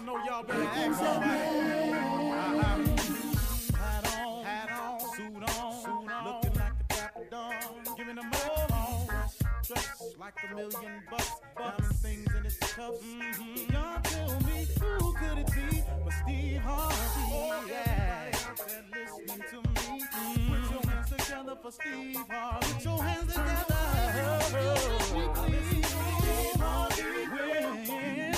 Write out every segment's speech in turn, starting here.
don't know, y'all better ask somebody. Uh-huh. Hat on, hat on, suit on, suit on, looking like a dapper dawn, giving them all. Dressed like a million bucks, diamond things in his cuffs. Mm-hmm. Y'all tell me who could it be but Steve Harvey? Oh, yeah. Listening to me. Put your hands together for Steve Harvey. Put your hands together. Steve Harvey. When-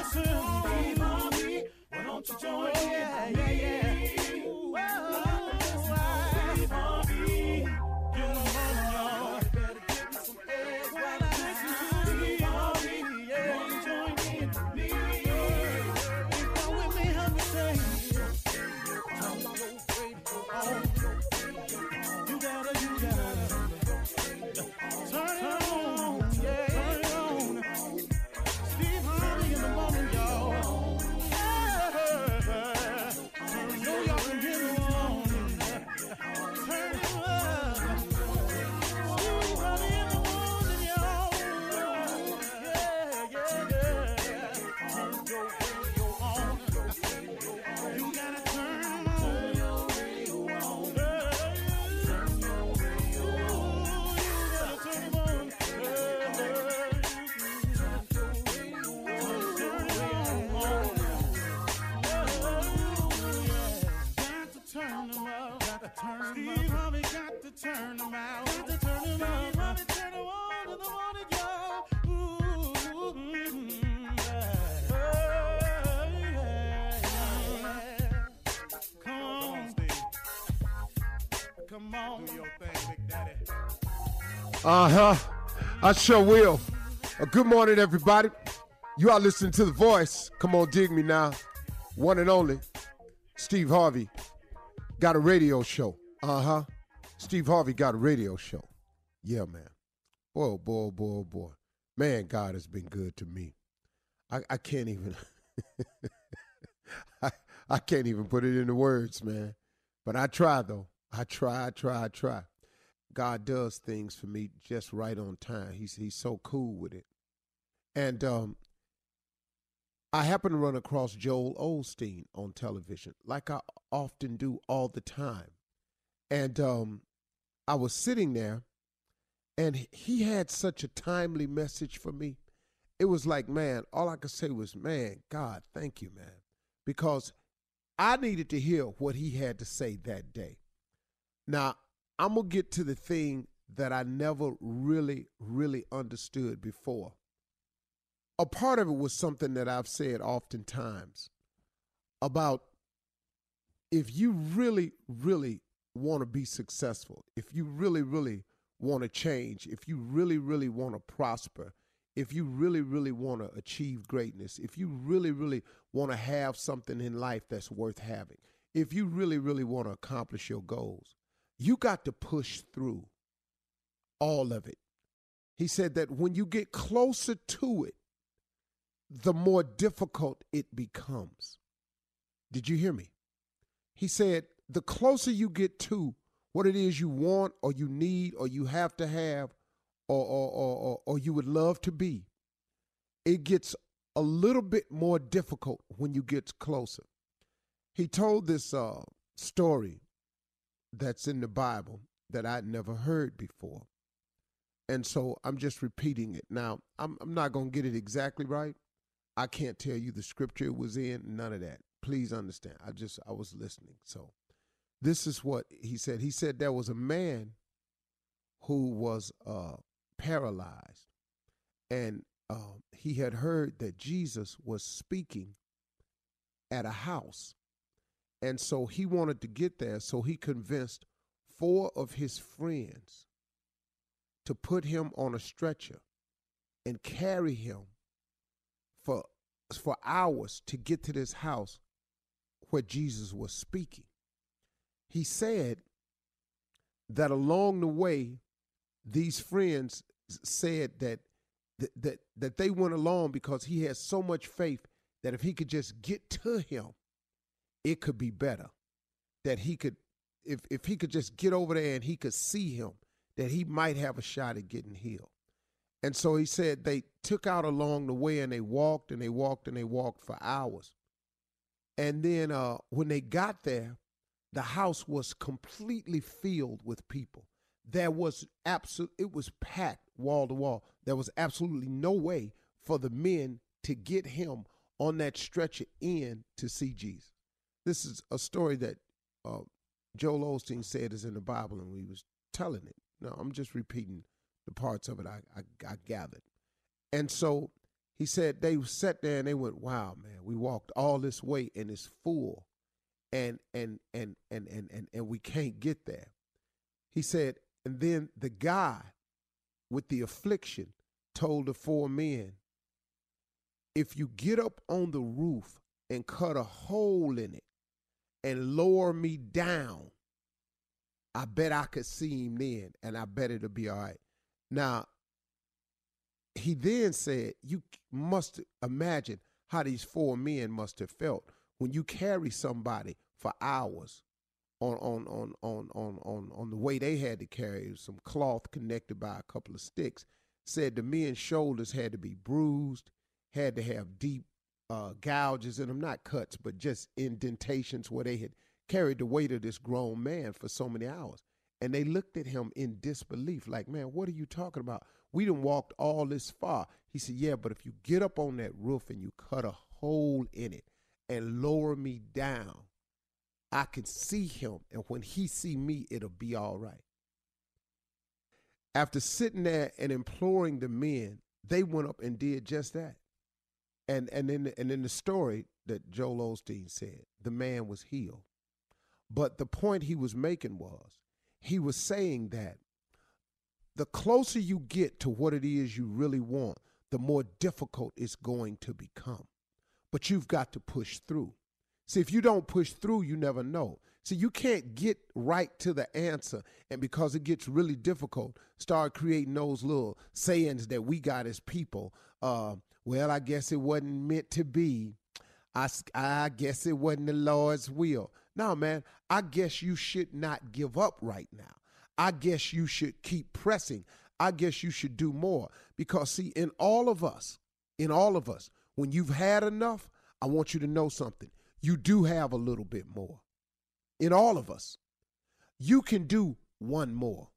listen, Harvey. Why don't you join in? Yeah, yeah, yeah. Ooh, oh, Uh huh. I sure will. Uh, good morning, everybody. You are listening to The Voice. Come on, dig me now. One and only, Steve Harvey got a radio show. Uh huh. Steve Harvey got a radio show. Yeah, man. Boy, boy, boy, boy. Man, God has been good to me. I, I can't even. I, I can't even put it into words, man. But I try, though. I try, I try, I try. God does things for me just right on time. He's he's so cool with it. And um, I happened to run across Joel Osteen on television, like I often do all the time. And um, I was sitting there, And he had such a timely message for me. It was like, man, all I could say was, man, God, thank you, man. Because I needed to hear what he had to say that day. Now, I'm going to get to the thing that I never really, really understood before. A part of it was something that I've said oftentimes about if you really, really want to be successful, if you really, really want to change, if you really, really want to prosper, if you really, really want to achieve greatness, if you really, really want to have something in life that's worth having, if you really, really want to accomplish your goals, you got to push through all of it. He said that when you get closer to it, the more difficult it becomes. Did you hear me? He said, the closer you get to what it is you want or you need or you have to have or, or, or, or, or you would love to be, it gets a little bit more difficult when you get closer. He told this uh, story that's in the Bible that I'd never heard before. And so I'm just repeating it. Now, I'm, I'm not going to get it exactly right. I can't tell you the scripture it was in, none of that. Please understand. I just, I was listening. So this is what he said. He said there was a man who was uh, paralyzed, and uh, he had heard that Jesus was speaking at a house. And so he wanted to get there, so he convinced four of his friends to put him on a stretcher and carry him for for hours to get to this house where Jesus was speaking. He said that along the way, these friends said that that that they went along because he had so much faith that if he could just get to him, it could be better. That he could if if he could just get over there and he could see him, that he might have a shot at getting healed. And so he said they took out along the way and they walked and they walked and they walked for hours. And then uh, when they got there, the house was completely filled with people. There was absolute it was packed wall to wall. There was absolutely no way for the men to get him on that stretcher in to see Jesus. This is a story that uh, Joel Osteen said is in the Bible, and we was telling it. No, I'm just repeating the parts of it I, I, I gathered. And so he said they sat there and they went, "Wow, man, we walked all this way and it's full, and and and and and and, and we can't get there." He said, and then the guy with the affliction told the four men, "If you get up on the roof and cut a hole in it and lower me down, I bet I could see him then, and I bet it'll be all right." Now, he then said, You must imagine how these four men must have felt when you carry somebody for hours on on on on on on, on the way they had to carry some cloth connected by a couple of sticks. Said the men's shoulders had to be bruised, had to have deep uh, gouges in them, not cuts, but just indentations where they had carried the weight of this grown man for so many hours. And they looked at him in disbelief, like, man, what are you talking about? We done walked all this far. He said, yeah, but if you get up on that roof and you cut a hole in it and lower me down, I can see him. And when he see me, it'll be all right. After sitting there and imploring the men, they went up and did just that. And and then and in the story that Joel Osteen said, the man was healed. But the point he was making was he was saying that the closer you get to what it is you really want, the more difficult it's going to become. But you've got to push through. See, if you don't push through, you never know. See, you can't get right to the answer, and because it gets really difficult, start creating those little sayings that we got as people. Uh, well, I guess it wasn't meant to be. I, I guess it wasn't the Lord's will. No, man, I guess you should not give up right now. I guess you should keep pressing. I guess you should do more. Because, see, in all of us, in all of us, when you've had enough, I want you to know something. You do have a little bit more. In all of us, you can do one more.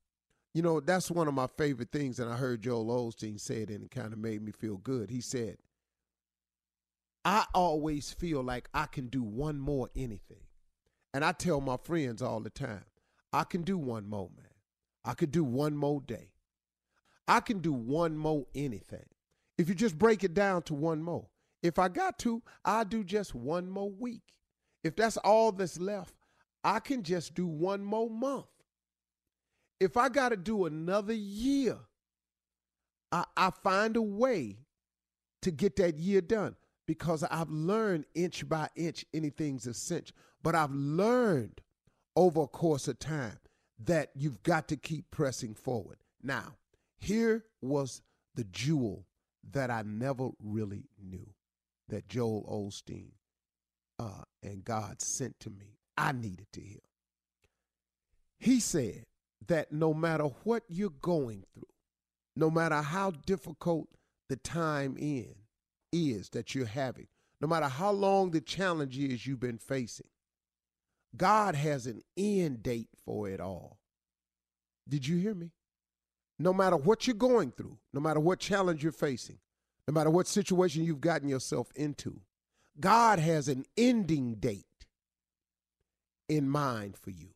You know, that's one of my favorite things, and I heard Joel Osteen say it, and it kind of made me feel good. He said, I always feel like I can do one more anything. And I tell my friends all the time, I can do one more, man. I could do one more day. I can do one more anything. If you just break it down to one more. If I got to, I'll do just one more week. If that's all that's left, I can just do one more month. If I got to do another year, I, I find a way to get that year done because I've learned inch by inch anything's a cinch. But I've learned over a course of time that you've got to keep pressing forward. Now, here was the jewel that I never really knew that Joel Osteen uh, and God sent to me. I needed to hear. He said that no matter what you're going through, no matter how difficult the time in is that you're having, no matter how long the challenge is you've been facing, God has an end date for it all. Did you hear me? No matter what you're going through, no matter what challenge you're facing, no matter what situation you've gotten yourself into, God has an ending date in mind for you.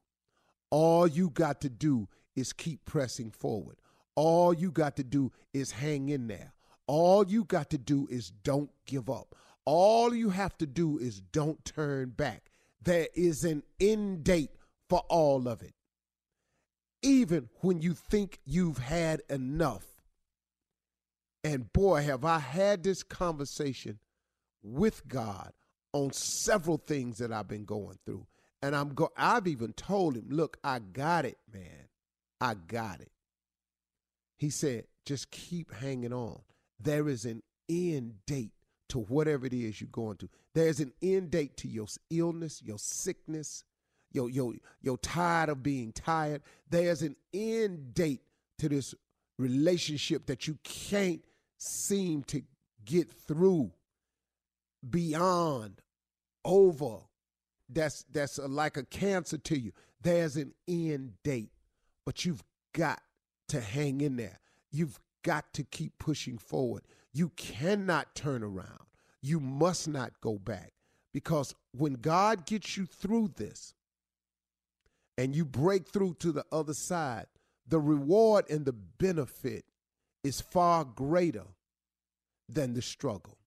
All you got to do is keep pressing forward. All you got to do is hang in there. All you got to do is don't give up. All you have to do is don't turn back. There is an end date for all of it. Even when you think you've had enough. And boy, have I had this conversation with God on several things that I've been going through. And I'm go I've even told him, look, I got it, man. I got it. He said, just keep hanging on. There is an end date to whatever it is you're going through. There's an end date to your illness, your sickness, your your your tired of being tired. There's an end date to this relationship that you can't seem to get through beyond over that's that's a, like a cancer to you. There's an end date but you've got to hang in there. You've got to keep pushing forward. You cannot turn around. You must not go back. Because when god gets you through this and you break through to the other side the reward and the benefit is far greater than the struggle.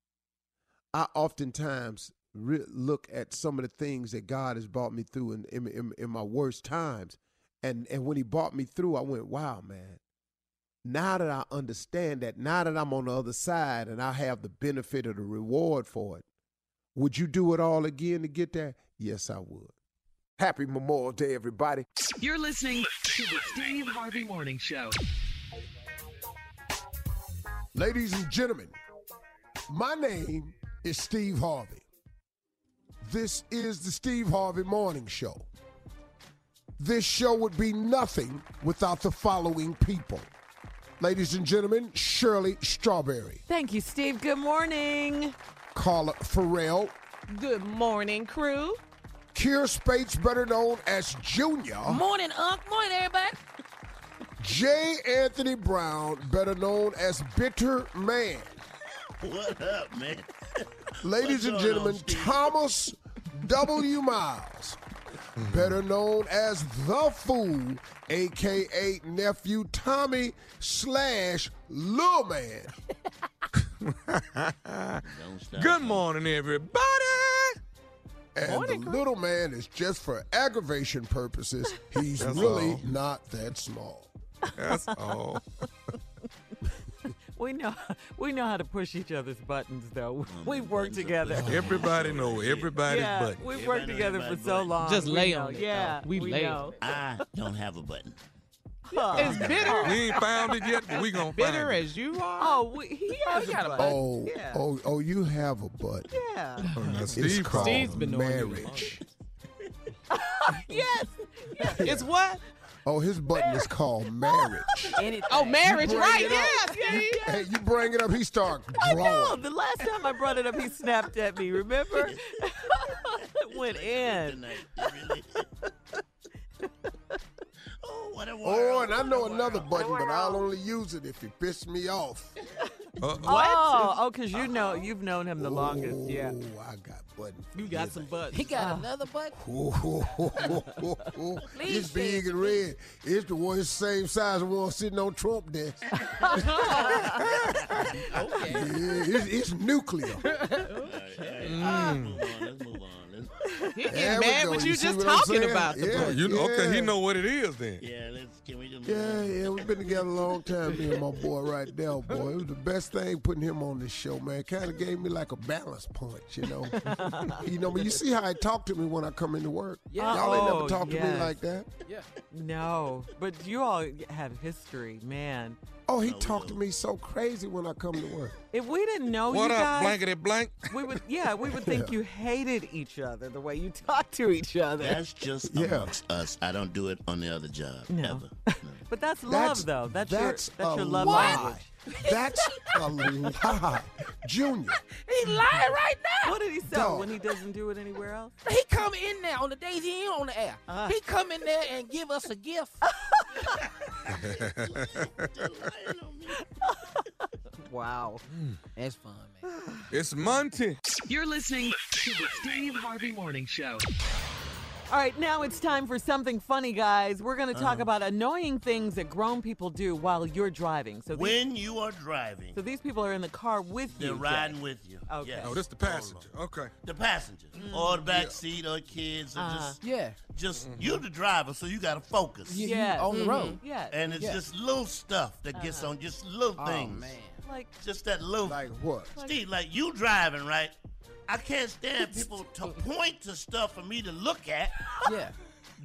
I oftentimes re- look at some of the things that God has brought me through in, in, in, in my worst times. And, and when he brought me through, I went, wow, man. Now that I understand that, now that I'm on the other side and I have the benefit of the reward for it, would you do it all again to get there? Yes, I would. Happy Memorial Day, everybody. You're listening to the Steve Harvey Morning Show. Ladies and gentlemen, my name is Steve Harvey. This is the Steve Harvey Morning Show. This show would be nothing without the following people. Ladies and gentlemen, Shirley Strawberry, Thank you, Steve. Good morning. Carla Ferrell, Good morning, crew. Kier Spates, better known as Junior, Morning, Unc. Morning, everybody. J. Anthony Brown, better known as Bitter Man. What up, man? Ladies and gentlemen, on, Thomas W. Miles, better known as The Fool, aka Nephew Tommy slash Lil Man. Good morning, everybody. And the little man is just for aggravation purposes. He's That's really all. not that small. That's all. We know we know how to push each other's buttons, though. We've worked buttons are together. Everybody know everybody's yeah, button. we've worked together for everybody's so long. Just We lay know. on it, Yeah, though. We lay know. I don't have a button. It's bitter. We ain't found it yet, but we gonna bitter find it. Bitter as you are. Oh, we, he oh, has got a butt. butt. Oh, Yeah. oh, oh, you have a butt. Yeah. Oh, now It's called Steve's been knowing you. marriage. yes. It's what? Oh, his button is called marriage. Anything. Oh, marriage, bring right? it Yes, yes. hey, you bring it up, he start I know. The last time I brought it up, he snapped at me. Remember? It went in. Really. oh What a Oh, and I know another button, but I'll only use it if he pisses me off. What? Oh, oh, because you know you've known him the longest. Yeah. Oh, I got buttons. You got some buttons. He got another button. it's big and red. It's the one it's the same size as the one sitting on Trump desk. Okay. Yeah, it's, it's nuclear. Mm. Move on. Let's move on. Let's, He getting we mad go. with You you just talking about the Yeah. book. You know, okay, he know what it is then. yeah, let's. Can we just Yeah, yeah, we've been together a long time, me and my boy right there, boy. It was the best thing putting him on this show, man. Kind of gave me like a balance punch, you know. you know, but you see how he talked to me when I come into work. Yeah. Y'all ain't Oh, never talked to me like that. Yeah. No, but you all have history, man. Oh, he talked to me so crazy when I come to work. If we didn't know What you up, guys, blankety blank? we would yeah, we would think you hated each other the way you talk to each other. That's just Yeah. amongst us. I don't do it on the other job. No. Ever. No. But that's love, That's- though. That's, that's your that's a your love lie. language. That's a lie. Junior. He lying right now. What did he say Dog. when he doesn't do it anywhere else? He come in there on the days he ain't on the air. Uh-huh. He come in there and give us a gift. Wow. That's fun, man. It's Monty. You're listening to the Steve Harvey Morning Show. All right, now it's time for something funny, guys. We're going to Uh-huh. talk about annoying things that grown people do while you're driving. So these, When you are driving, so these people are in the car with you. they're you. Jay. riding with you. Okay. Yes. Oh, this the passenger. Okay. The passenger, or the back seat, or kids, or Uh-huh. just Yeah. just you're the driver, so you got to focus. You, you Yes. on the road. Yeah. And it's Yeah. just little stuff that gets on, just little Oh things. man. like Just that little. Like what? Steve, like you driving, right? I can't stand people to point to stuff for me to look at. Yeah.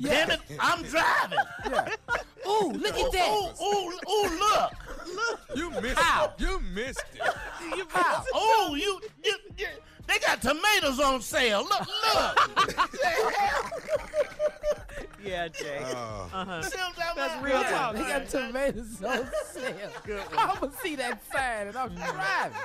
Damn it, I'm driving. Yeah. Ooh, look at that. Ooh, ooh, ooh, look. Look. You missed How? it. You missed it. You Oh, you, you, you, they got tomatoes on sale. Look, look. yeah, Jay. Uh, Uh-huh. See what I'm talking That's real Yeah, talk. he got tomatoes on sale. I'm gonna see that sign and I'm driving.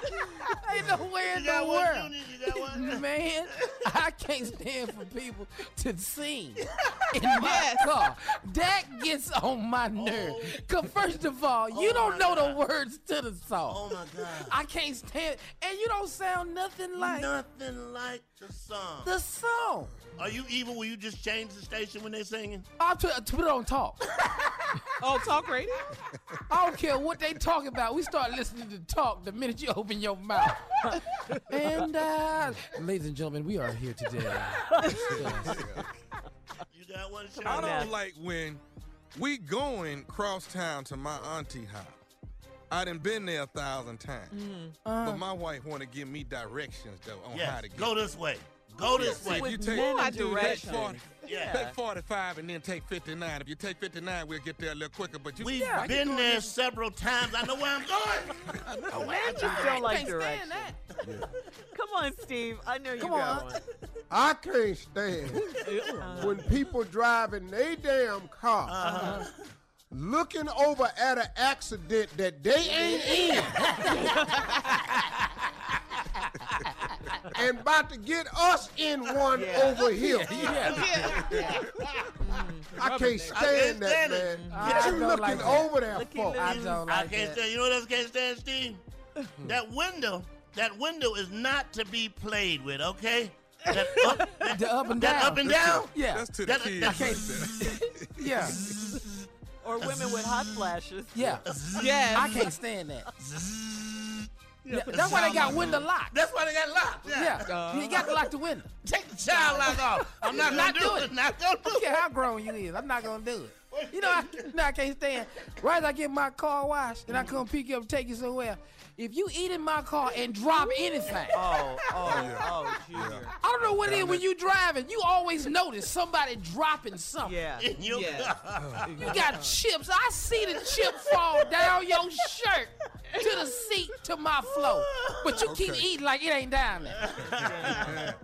Ain't nowhere in You got the one, world. Junior? You got one? Man, I can't stand for people to sing in my car. That gets on my nerve. Cause first of all, you Oh don't my know the words to the song. Oh my God. I can't stand and you don't sound nothing like Nothing like the song. the song. Are you evil when you just change the station when they're singing? I'll put, put it on talk. Oh, talk radio? I don't care what they talk about. We start listening to talk the minute you open your mouth. and uh, ladies and gentlemen, we are here today. You got one, I don't like when we going cross town to my auntie house. I done been there a thousand times. but my wife want to give me directions though on how to get. go this way. Go this way. If you take, men you and take 40, Yeah. take 45 and then take 59. If you take 59, we'll get there a little quicker. But you, We've why you been doing there this? several times. I know where I'm going. Oh, man, you don't like can't directions. stand that. Come on, Steve. I know you Come got on. one. I can't stand when people driving they damn car Uh-huh. Looking over at an accident that they ain't in. and about to get us in one Yeah. over here. Yeah. I can't stand that, stand man. it. What you don't looking like that. over there Looking for? I don't I can't that. stand. You know what else I can't stand, Steve? Hmm. that window. That window is not to be played with. Okay. That up, that, The up and that down. up and down. Yeah. That's to the That- kids. that- right there. Yeah. Or women with hot flashes. Yeah. Yes. I can't stand that. Yeah, that's why they got window lock. That's why they got locked. Yeah. Yeah. You got to lock the window. Take the child lock off. I'm not gonna Not do do it. it. Not gonna do I don't it. care how grown you is. I'm not gonna do it. You know, I, you know, I can't stand. Right as I get my car washed and I come pick you up, take you somewhere. If you eat in my car and drop anything, Oh, oh, oh, Junior. I don't know what it is when you driving. You always notice somebody dropping something. Yeah. In Yeah. You got chips. I see the chip fall down your shirt to the seat to my floor, but you keep eating like it ain't down there.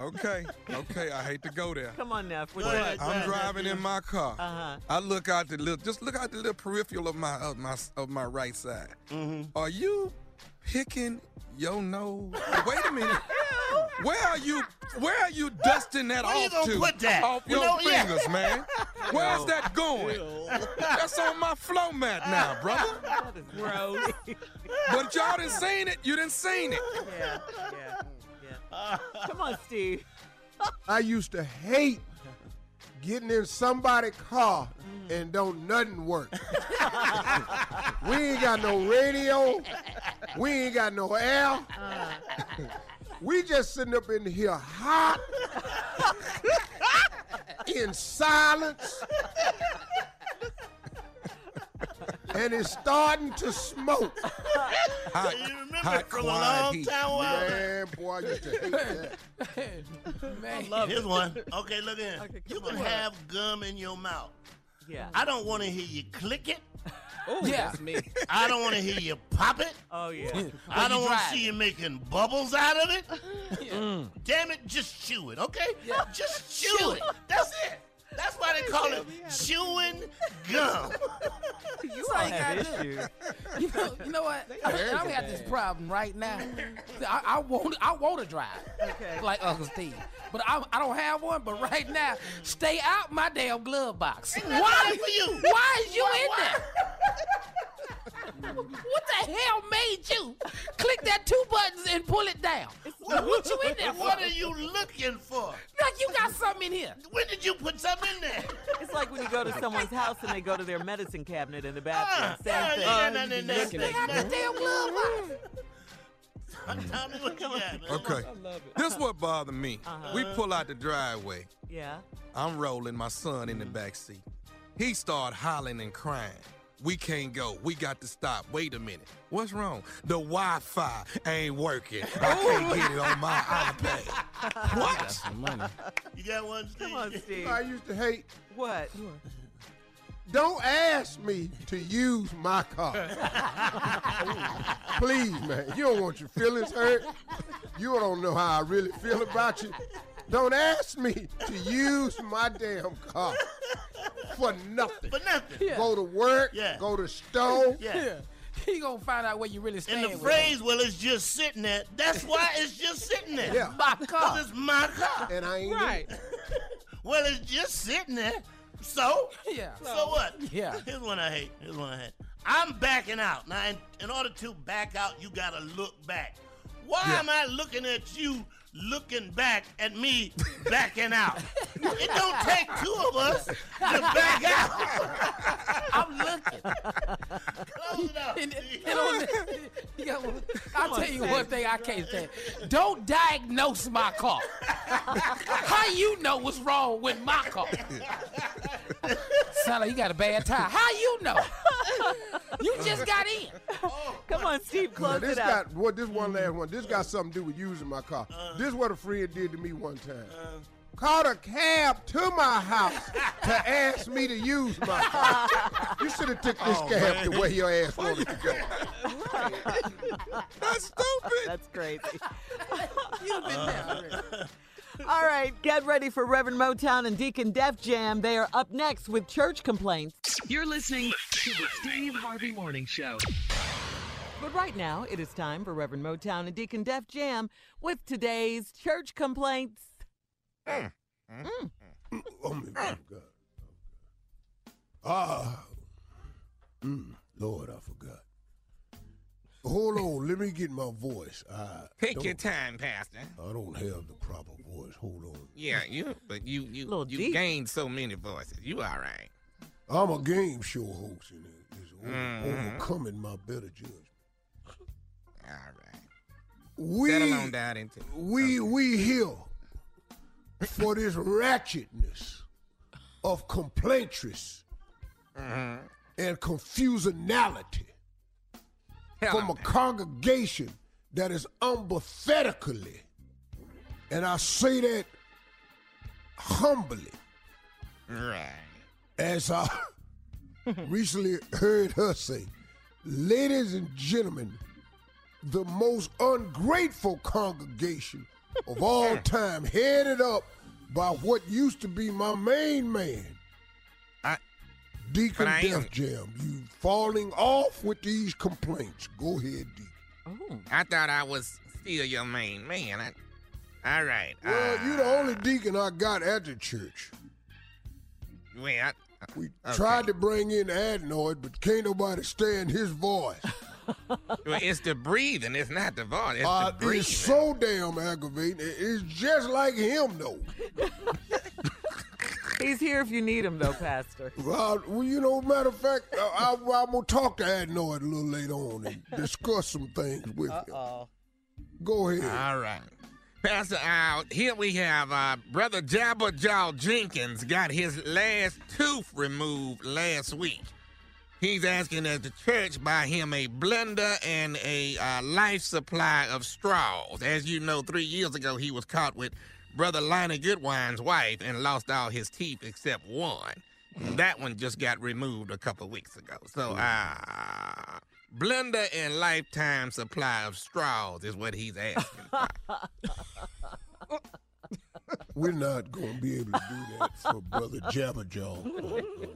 okay, okay. I hate to go there. Come on, Neff. What Go you ahead. got? I'm driving in my car. Uh-huh. I look out the little, just look out the little peripheral of my of my of my right side. Mm-hmm. Are you picking your nose? Wait a minute. Where are you? Where are you dusting that Where you off gonna to? put that? Off You your know, yeah. fingers, man. Where's that going? That's on my flow mat now, brother. That is gross. But y'all didn't seen it. You didn't seen it. yeah, yeah, yeah. Come on, Steve. I used to hate getting in somebody's car and don't nothing work. we ain't got no radio. We ain't got no air. we just sitting up in here hot, in silence. And it's starting to smoke. Hot, You remember hot, from a quiet long heat. time while? Man, boy, I used to hate that. Man. Here's one. Okay, look in. Okay, you come can on. have gum in your mouth. Yeah. I don't want to hear you click it. Oh, Yeah. that's me. I don't want to hear you pop it. Oh yeah. I don't want to see you making bubbles out of it. Damn it, just chew it, okay? Just chew it. That's it. That's why they call it chewing gum. You I all ain't got issues. You know, you know what? I, I got this problem right now. I, I want, I want to drive, Okay. like Uncle Steve, but I, I don't have one. But right now, stay out my damn glove box. Why for you. Why is you in there? what the hell made you click that two buttons and pull it down? What, what you in there for? What are you looking for? Like you got something in here. When did you put something in there? It's like when you go to someone's house and they go to their medicine cabinet in the bathroom. Same ah, thing. you got nothing in there. They got this damn glove box. Tell me what you got, man. Okay. This what bothered me. We pull out the driveway. Yeah. I'm rolling my son in the back seat. He start hollering and crying. We can't go. We got to stop. Wait a minute. What's wrong? The Wi-Fi ain't working. I can't get it on my iPad. What? Some money. You got one, Steve? Come on, Steve. I used to hate. What? Don't ask me to use my car. Please, man. You don't want your feelings hurt. You don't know how I really feel about you. Don't ask me to use my damn car for nothing. For nothing. Go to work, Yeah. go to store. Yeah. Yeah. He gonna find out where you really And stand. the with phrase, well, it's just sitting there. That's why it's just sitting there. Yeah. my Because car. it's my car. And I ain't Right. Well, it's just sitting there. So? Yeah. So what? Yeah. Here's one I hate. Here's one I hate. I'm backing out. Now, in, in order to back out, you gotta look back. Why am I looking at you looking back at me backing out? it don't take two of us to back out. I'm looking. Close it up. And, and on the- you got I'll tell you one thing I can't say. Don't diagnose my car. How you know what's wrong with my car? Sound like you got a bad tire. How you know? You just got in. Come on, Steve. Now, Close this it out. got what this one last one. This got something to do with using my car. Uh-huh. this is what a friend did to me one time. Uh. Called a cab to my house to ask me to use my car. you should have took this oh, cab to where your ass wanted to go. That's stupid. That's crazy. You've been there. All right, get ready for Reverend Motown and Deacon Def Jam. They are up next with church complaints. You're listening to the Steve Harvey Morning Show. But right now, it is time for Reverend Motown and Deacon Def Jam with today's church complaints. Oh my God. Ah, mm, Lord, I forgot. Hold on, let me get my voice. I Take your time, Pastor. I don't have the proper voice. Hold on. Yeah, you, but you, you, Little you deep. gained so many voices. You all right? I'm a game show host, and it- it's over- Mhm. overcoming my better judgment. All right. We Settle on down into. we we here for this ratchetness of complaintress Mm-hmm. and confusionality from a congregation that is empathetically, and I say that humbly, Right. as I recently heard her say, ladies and gentlemen, the most ungrateful congregation of all time, headed up by what used to be my main man, I- Deacon I Def Jam. You falling off with these complaints. Go ahead, Deacon. Oh, I thought I was still your main man. I, all right. Well, uh, you the only deacon I got at the church. Well, We okay. tried to bring in adenoid, but can't nobody stand his voice. well, it's the breathing. It's not the voice. It's Uh, the breathing. it's so damn aggravating. It's just like him, though. He's here if you need him, though, Pastor. Well, well, you know, matter of fact, uh, I, I, I'm gonna talk to Adenoid a little later on and discuss some things with him. Go ahead. All right. Pastor, uh, here we have uh, Brother Jabberjaw Jenkins got his last tooth removed last week. He's asking that the church buy him a blender and a uh, life supply of straws. As you know, three years ago he was caught with Brother Lionel Goodwine's wife and lost all his teeth except one. That one just got removed a couple weeks ago. So, uh, blender and lifetime supply of straws is what he's asking. We're not gonna be able to do that for Brother Jabberjaw.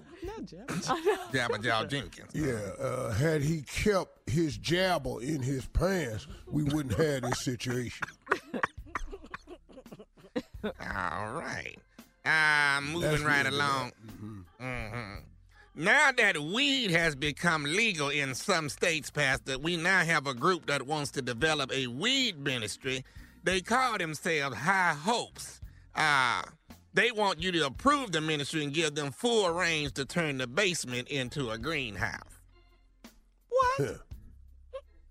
Jabba Jaw Jenkins. Yeah, uh, had he kept his jabber in his pants, we wouldn't have this situation. All right. Uh, moving That's right good, along. Mhm. Now that weed has become legal in some states, Pastor, we now have a group that wants to develop a weed ministry. They call themselves High Hopes. Uh, they want you to approve the ministry and give them full range to turn the basement into a greenhouse. What?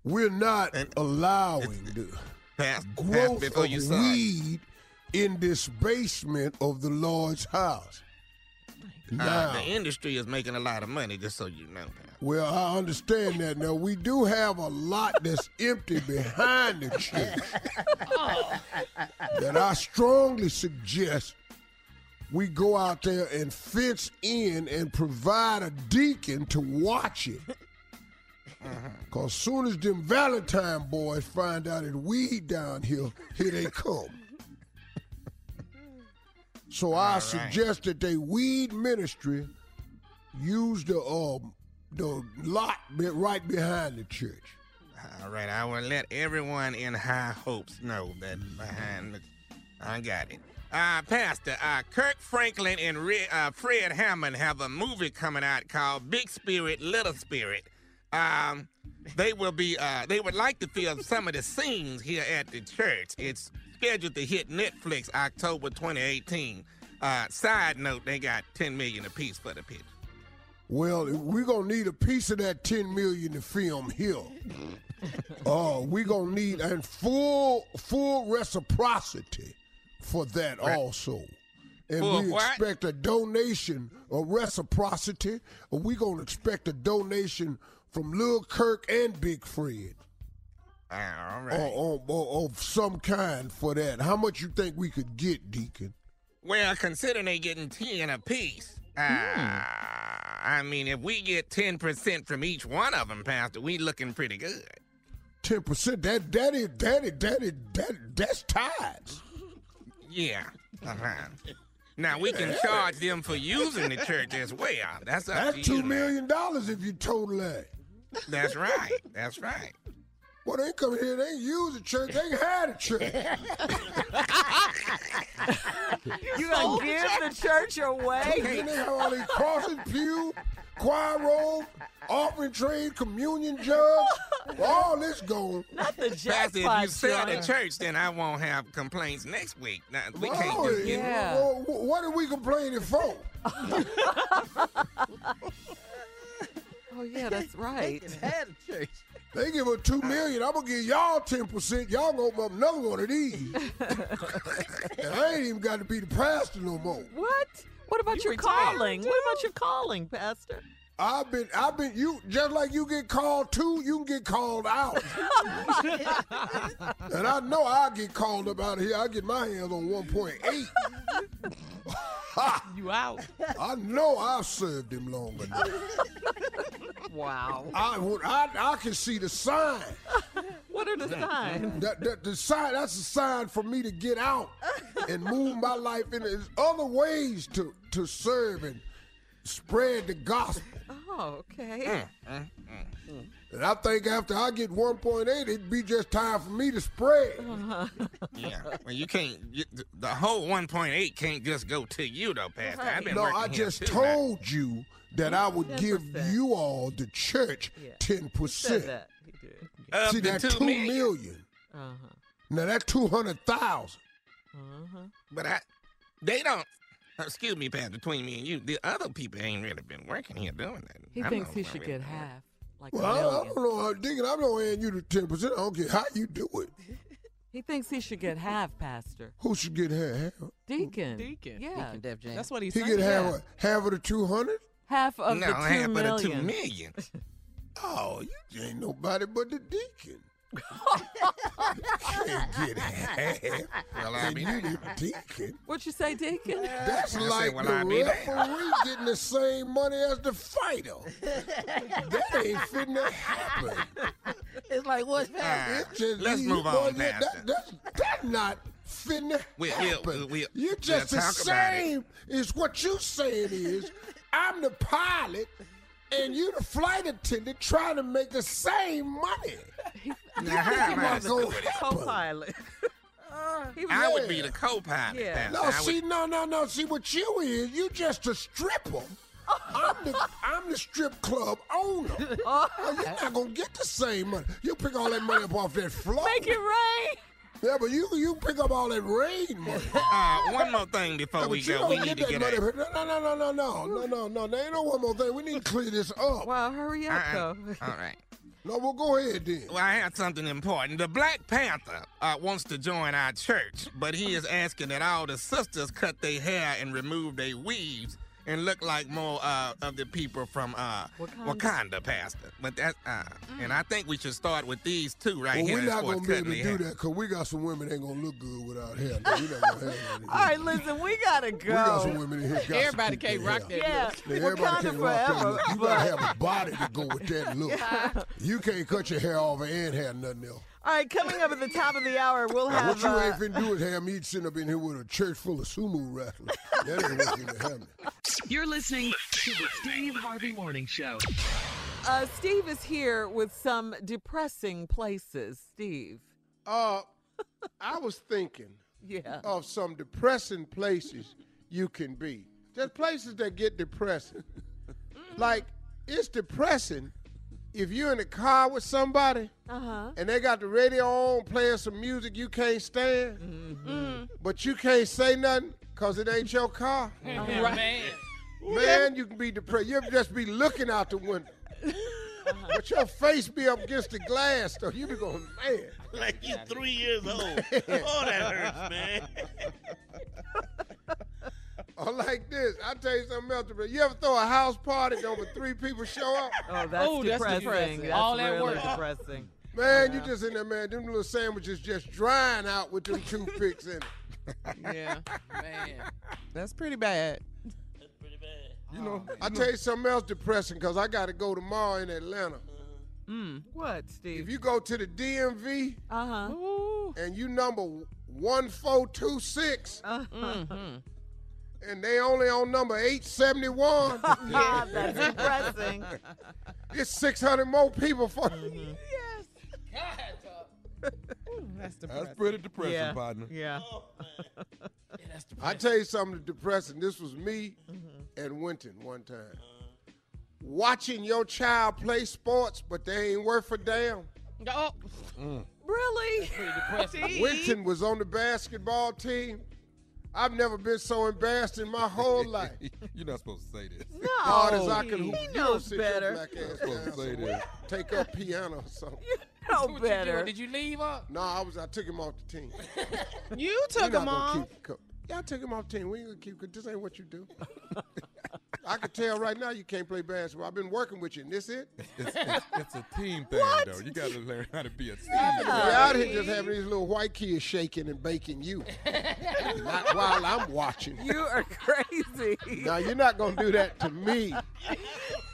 We're not allowing the Pass, pass growth before of weed in this basement of the Lord's house. Uh, the industry is making a lot of money, just so you know. Well, I understand that. Now, we do have a lot that's empty behind the church that I strongly suggest we go out there and fence in and provide a deacon to watch it. Because soon as them Valentine boys find out it's weed down here, here they come. So I right. suggest that they weed ministry use the um the lot right behind the church. All right, I will let everyone in High Hopes know that behind the. I got it. Uh, Pastor, uh, Kirk Franklin and Re- uh, Fred Hammond have a movie coming out called Big Spirit, Little Spirit. Um, they will be. Uh, they would like to film some of the scenes here at the church. It's scheduled to hit Netflix October 2018. Uh, side note, they got 10 million apiece for the picture. Well, we're gonna need a piece of that 10 million to film here. Uh, we're gonna need and full full reciprocity for that also. And Full we what? expect a donation, a reciprocity, we're gonna expect a donation from Lil Kirk and Big Fred. All Or, or, or of some kind for that. How much you think we could get, Deacon? Well, considering they getting 10 apiece, uh, I mean, if we get 10% from each one of them, Pastor, we looking pretty good. Ten percent. That that is that is that is that that's tithes. Yeah. Uh-huh. Now, we can charge them for using the church as well. That's up That's two million dollars if you total that. That's right. That's right. Well, they ain't come here, they ain't use the church, they ain't had a church. You gonna give the church away? Then they have all these crosses, pew, choir robe, offering trade, communion jugs, all this going. Not the Pastor, if you jackpot sell the church, then I won't have complaints next week. Now, we can't just get Yeah. well, what are we complaining for? Oh yeah, that's right. They Had a church. They give her two million. I'm gonna give y'all ten percent. Y'all gonna open up another one of these. and I ain't even got to be the pastor no more. What? What about You your retired, calling? What about your calling, Pastor? I've been, I've been, you just like you get called to, you can get called out. and I know I get called up out of here. I get my hands on 1.8. You out. I know I've served him long enough. Wow. I, I, I can see the sign. What are the signs? That, that, the sign, that's a sign for me to get out and move my life in. There's other ways to, to serve and spread the gospel. Oh, okay. And I think after I get 1.8, it'd be just time for me to spread. Yeah. Well, you can't. You, the whole 1.8 can't just go to you though, Pastor. I've been No, I just too, told you that I would give 10%. you all, the church, Said 10%. that. He did. Of See, that two two million. million. Uh-huh. Now that 200,000. Uh-huh. But I, they don't. Excuse me, Pastor. Between me and you, the other people ain't really been working here doing that. He I'm thinks he should doing get that. half. Like Well, a I, I million. don't know how Deacon, I'm not handing you the 10%. I don't care how you do it. He thinks he should get half, Pastor. Who should get half? Deacon. Deacon. Yeah. Deacon Def Jam. That's what he's He saying. He get half, Yeah. what, half of the 200? Half of no, the two half of the two million. million. Oh, you ain't nobody but the deacon. Can't get half. Well, I And mean, you the deacon. What you say, Deacon? That's I said, like well, the I be referee getting the same money as the fighter. that ain't fitting to happen. It's like what's It's just let's move boy, on, that, that, that's, that's not fitting to We- we'll- happen. we'll- You're just the we'll talk about it. same is what you saying is I'm the pilot and you the flight attendant trying to make the same money. Now, he am I so co-pilot? Uh, I would be the co-pilot. Yeah. No, I see, would... no, no, no. See, what you is, you just a stripper. I'm the I'm the strip club owner. Oh. You're not gonna get the same money. You pick all that money up off that floor. Make it rain. Yeah, but you you pick up all that rain money. Uh, one more thing before yeah, we go, we need to get money. Out. No, no, no, no, no, no, no, no. There ain't no one more thing. We need to clear this up. Well, hurry up, all right. though. All right. No, well, go ahead then. Well, I had something important. The Black Panther uh, wants to join our church, but he is asking that all the sisters cut their hair and remove their weaves and look like more uh, of the people from uh, Wakanda. Wakanda, Pastor. But that, uh, and I think we should start with these two right Well, here. We're not gonna be able to do hair. that because we got some women that ain't gonna look good without hair. No, we not gonna have. All right, listen, we gotta We got some go. women in here. Got Everybody keep can't rock hair. that Yeah, look. Yeah, everybody Wakanda can't rock that forever. look. You but- gotta have a body to go with that look. You can't cut your hair off and have nothing else. All right, coming up at the top of the hour, we'll Now, have. what you uh, ain't finna do is have me sitting up in here with a church full of sumo wrestlers. That ain't what's finna happen. You're listening to the Steve Harvey Morning Show. uh, Steve is here with some depressing places. Steve. Uh, I was thinking Yeah. of some depressing places you can be. Just places that get depressing. like, it's depressing if you're in the car with somebody Uh huh. and they got the radio on playing some music you can't stand, Mm-hmm. but you can't say nothing because it ain't your car. Man. Man, you can be depressed. You'll just be looking out the window. But your face be up against the glass, though. You be going, man. Like you three years old. Oh, that hurts, man. Or like this. I tell you something else. but You ever throw a house party and over three people show up? Oh, that's Oh, that's depressing. depressing. That's All that really work. depressing. Man, you just in there, man. Them little sandwiches just drying out with them toothpicks in it. Yeah. Man. That's pretty bad. That's pretty bad. You know, I tell you something else depressing because I got to go tomorrow in Atlanta. Mm. What, Steve? If you go to the DMV Uh huh. And you number 1426 Uh-huh. Mm-hmm. And they only on number 871, Ah, that's depressing. it's 600 more people for Mm-hmm. That's depressing. That's pretty depressing, yeah. partner. Yeah. I tell you something depressing. This was me and Wynton one time. Watching your child play sports, but they ain't worth a damn. Oh, Really? Steve? Wynton was on the basketball team. I've never been so embarrassed in my whole life. You're not supposed to say this. No. Hard as I can He hoop. You knows sit your better. black ass supposed to say this. Take up piano or something. know What you better. Did you leave her? No, I was. I took him off the team. you took him gonna on. keep co- Yeah, I took him off team. We ain't gonna keep. Cause this ain't what you do. I can tell right now you can't play basketball. I've been working with you, and this it. It's, it's, it's a team thing, though. You got to learn how to be a team. You're out here just having these little white kids shaking and baking you, not while I'm watching. You are crazy. Now you're not gonna do that to me.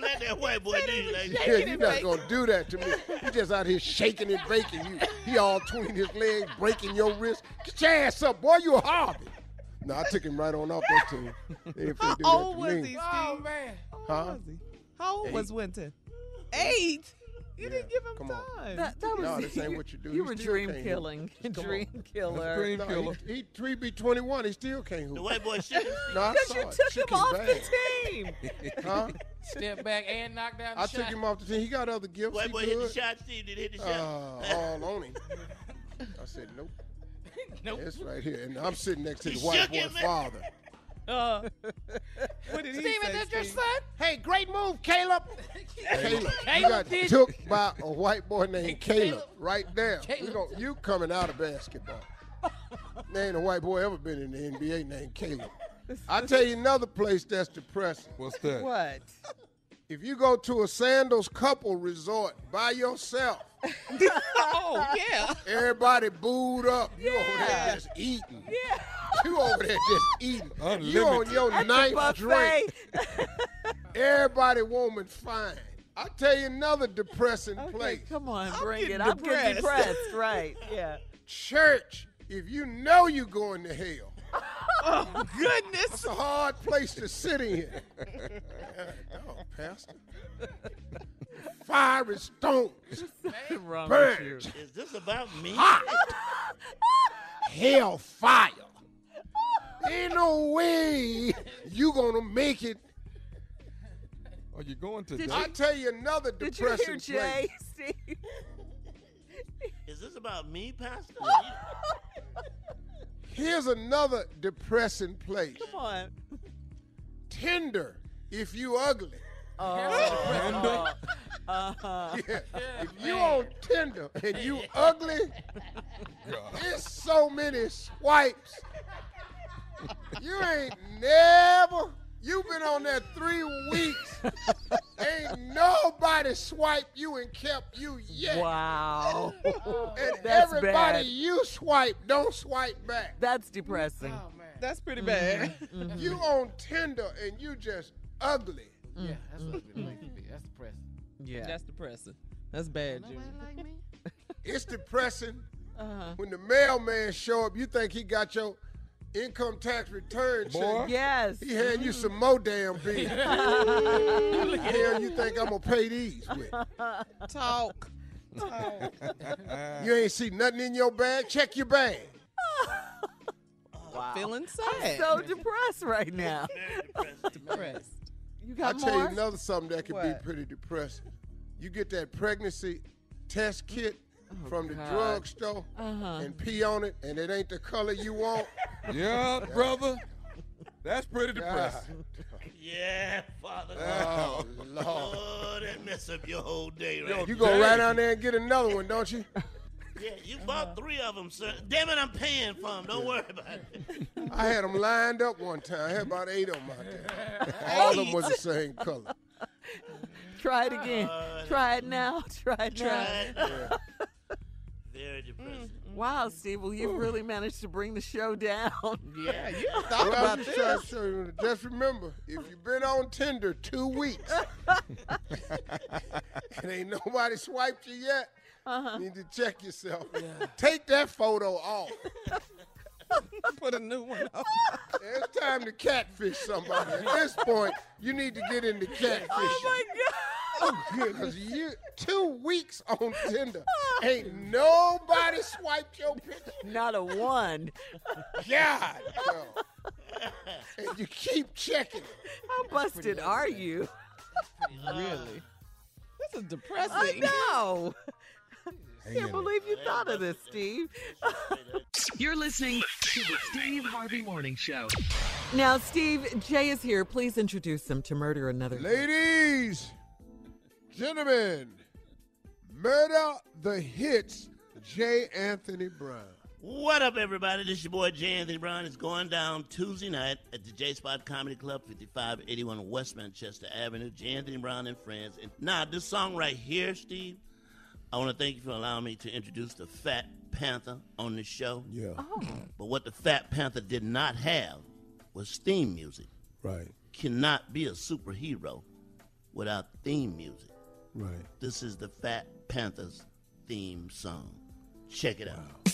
Don't let that white boy do you like that. Yeah, you're not gonna do that to me. You just out here shaking and breaking. you. He all between his legs, breaking your wrist. Get your ass up, boy. You a hobby. No, I took him right on off that team. They ain't finna do How old was to he, me. Steve? Oh man. How Huh? old was he? How old Eight. was Wynton? eight. You didn't give him Come on. time. That, that was No, this ain't what you do. You He were dream killing. Come on. Dream killer. Dream No, killer. he, he three be twenty one. He still can't hoop. The white boy shit. No, I Because saw you it. took Shook him off bag. the team. Huh? Step back and knock down the I shot. took him off the team. He got other gifts. White he boy good. hit the shot. Steve did hit the shot. Uh, all on him. I said, nope. Nope. It's right here. And I'm sitting next to He the white shook boy father. Uh, what did he Steven, say? that's your son? Hey, great move, Caleb. Caleb, you got did- took by a white boy named Caleb, Caleb. right there. Caleb. You, know, you coming out of basketball. there ain't a white boy ever been in the NBA named Caleb. I tell you another place that's depressing. What's that? What? If you go to a sandals couple resort by yourself, oh yeah. everybody booed up. You over there just eating. Yeah. You over there just eating. You on your At ninth drink. buffet. Everybody woman fine. I'll tell you another depressing Okay, place. come on, I'm bring getting it. I'm getting depressed. depressed. Right. Yeah. Church, if you know you're going to hell, Oh goodness. it's a hard place to sit in. oh, Pastor. Fiery stones, What's wrong with birds, Is this about me? hot, hell fire. Ain't no way you gonna make it. Are you going to Did date? I'll tell you another Did you hear depressing Jay, place. Steve? Is this about me, Pastor? Here's another depressing place. Come on. Tinder, if you ugly. Oh, uh-huh. Yeah. If you on Tinder and you ugly, it's so many swipes. You ain't never. You been on there three weeks. ain't nobody swiped you and kept you yet. Wow. And That's everybody bad. you swipe don't swipe back. That's depressing. Oh, man. That's pretty bad. You on Tinder and you just ugly. Yeah, that's what it relates to be. That's depressing. Yeah. That's depressing. That's bad, Junior. Like me? It's depressing Uh-huh. when the mailman show up. You think he got your income tax return Boy. check. Yes. He hand you some more damn bills. The hell you think I'm gonna pay these with? Talk. Talk. You ain't see nothing in your bag? Check your bag. Wow. Feeling I'm so depressed right now. Depressed. You I'll got tell you another something that could be pretty depressing. You get that pregnancy test kit from the drugstore Uh-huh. and pee on it, and it ain't the color you want. Yeah, brother. That's pretty depressing. Yeah, Father. Oh, Lord. Oh, that mess up your whole day, right? You go right down there and get another one, don't you? Yeah, you bought three of them, sir. Damn it, I'm paying for them. Don't worry about it. I had them lined up one time. I had about eight of them out there. All of them was the same color. Try it again. Uh, Try it now. Try it now. Try it. Yeah. Very depressing. Wow, Steve. Well, you've really managed to bring the show down. Yeah, you thought Well, about just this. show you. Just remember, if you've been on Tinder two weeks and ain't nobody swiped you yet, Uh-huh. you need to check yourself. Take that photo off. Put a new one up. It's time to catfish somebody. At this point, you need to get into catfishing. Oh my God. Oh, because you two weeks on Tinder, ain't nobody swiped your picture. Not a one. God, no. And you keep checking it. How busted are you? Really? This is I depressing. know. Hang Can't believe you thought of this, Steve. You're listening to the Steve Harvey Morning Show. Now, Steve, Jay is here. Please introduce them to Murder Another. Ladies, gentlemen, murder the hits, J. Anthony Brown. What up, everybody? This is your boy J. Anthony Brown. It's going down Tuesday night at the J Spot Comedy Club, 5581 West Manchester Avenue. J. Anthony Brown and friends. And now, this song right here, Steve, I want to thank you for allowing me to introduce the Fat Panther on the show. Yeah, oh. But what the Fat Panther did not have was theme music. right, Cannot be a superhero without theme music. Right. This is the Fat Panthers theme song. Check it out.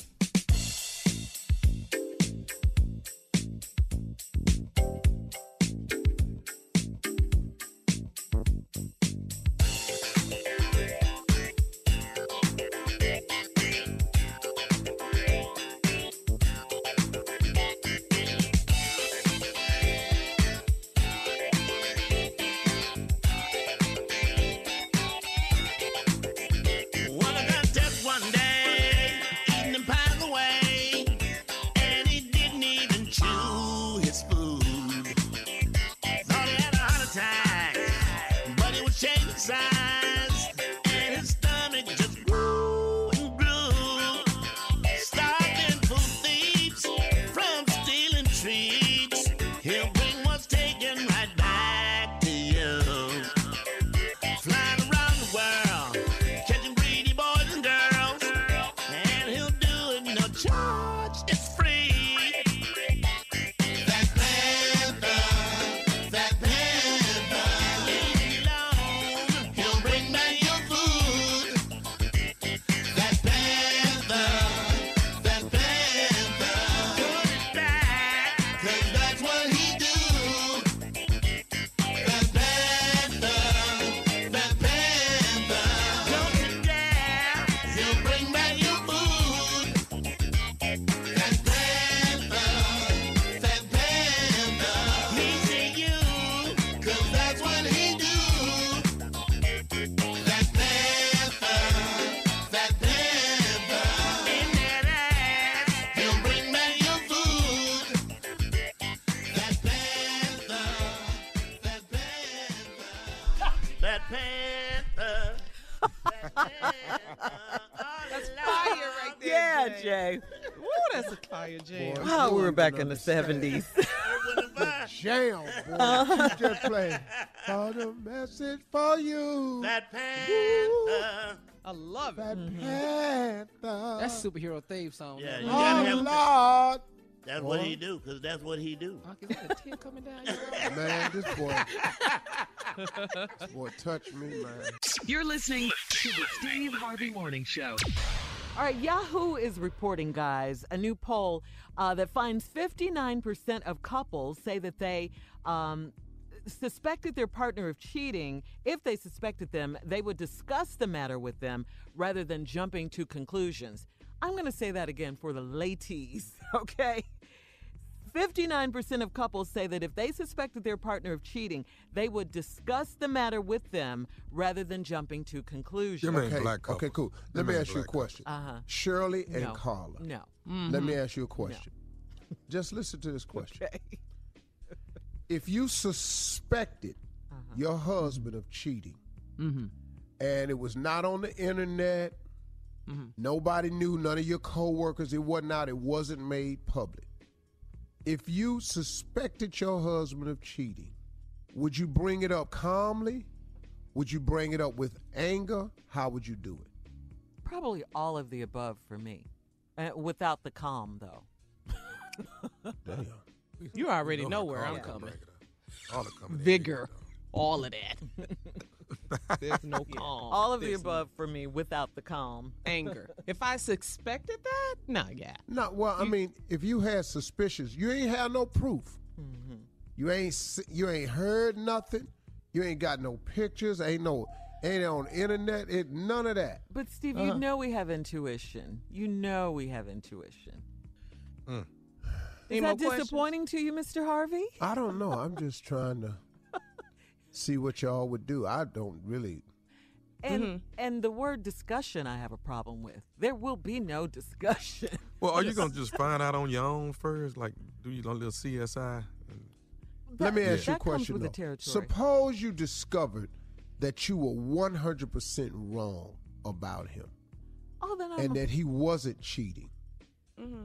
that's fire right there. Yeah, Jay. Woo, that's a fire, Jay. Boy, oh, we were back in the seventies. Jam, boy. Uh-huh. Keep playing. Got a message for you. That panther. I love it. That mm-hmm. panther. Superhero theme song. Yeah, you gotta oh, have Lord. That's what Boy. he do, cause that's what he do. Unc, is that a tear coming down? your eye? Man, this boy. this boy touched me, man. You're listening to the Steve Harvey Morning Show. All right, Yahoo is reporting, guys, a new poll uh, that finds 59% of couples say that they um, suspected their partner of cheating. If they suspected them, they would discuss the matter with them rather than jumping to conclusions. I'm going to say that again for the ladies, okay? 59% of couples say that if they suspected their partner of cheating, they would discuss the matter with them rather than jumping to conclusions. Your Okay, black couple. okay, cool. Let Your me ask you a question. Uh-huh. Shirley and No. Carla. No. Let me ask you a question. Just listen to this question. Okay. If you suspected Uh-huh. your husband of cheating, Mm-hmm. and it was not on the internet, Mm-hmm. nobody knew, none of your coworkers, it wasn't out, it wasn't made public. If you suspected your husband of cheating, would you bring it up calmly? Would you bring it up with anger? How would you do it? Probably all of the above for me. Uh, without the calm, though. Damn. You already You know how where I'm Carla coming. break. All the coming Vigor. All of that. There's no calm. All of the There's above for me without the calm. Anger. If I suspected that, nah, yeah. No, well, I mean, if you had suspicions, you ain't have no proof. Mm-hmm. You ain't se- you ain't heard nothing. You ain't got no pictures. Ain't no ain't on internet. It none of that. But Steve, Uh-huh. you know we have intuition. You know we have intuition. Mm. Is Any that more questions? disappointing to you, Mr. Harvey? I don't know. I'm just trying to see what y'all would do. I don't really. And Mm-hmm. and the word discussion I have a problem with. There will be no discussion. Well, are you gonna just find out on your own first? Like, do you a little CSI? Let me That- ask you a question. with the though. Suppose you discovered that you were 100 percent wrong about him, Oh, then I'm and a- that he wasn't cheating.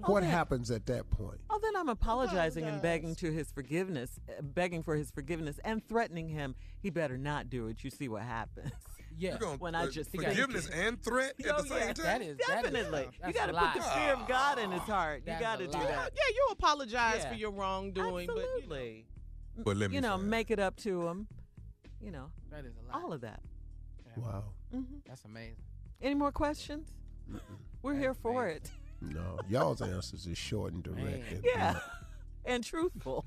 Oh, What then- happens at that point? Oh, then I'm apologizing and begging to his forgiveness, uh, begging for his forgiveness, and threatening him he better not do it. You see what happens. Yeah. You gonna When I just forgiveness and threat at Oh, the same yeah. time? That is that is- Definitely. you got to put the fear of God in his heart. You got to do that. Yeah, you apologize Yeah. for your wrongdoing, but you know, Absolutely. But let me you know, make it up to him. You know, That is a lot. all of that. Wow. hmm That's amazing. Any more questions? We're here for it. No, y'all's answers is short and direct. And- Yeah, and truthful.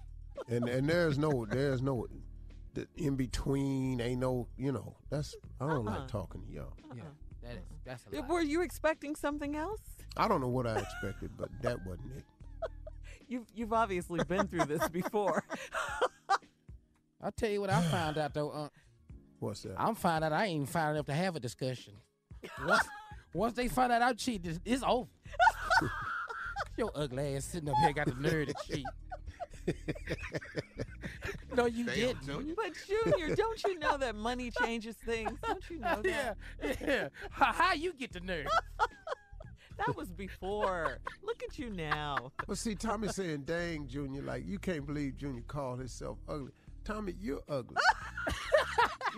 and and there's no there's no the in between. Ain't no you know. That's I don't Uh-uh. like talking to y'all. Yeah. That is that's a lot. Were you expecting something else? I don't know what I expected, but that wasn't it. You've you've obviously been through this before. I'll tell you what I found out though. Uh, What's that? I'm find out I ain't even found enough to have a discussion. Once, once they find out I cheated, it's, it's over. Your ugly ass sitting up here got the nerve to cheat. no, you Damn, didn't. Junior. but Junior, don't you know that money changes things? Don't you know Yeah, that? yeah. How, how you get the nerve? That was before. Look at you now. But see, Tommy saying, "Dang, Junior, like you can't believe Junior called himself ugly." Tommy, you're ugly.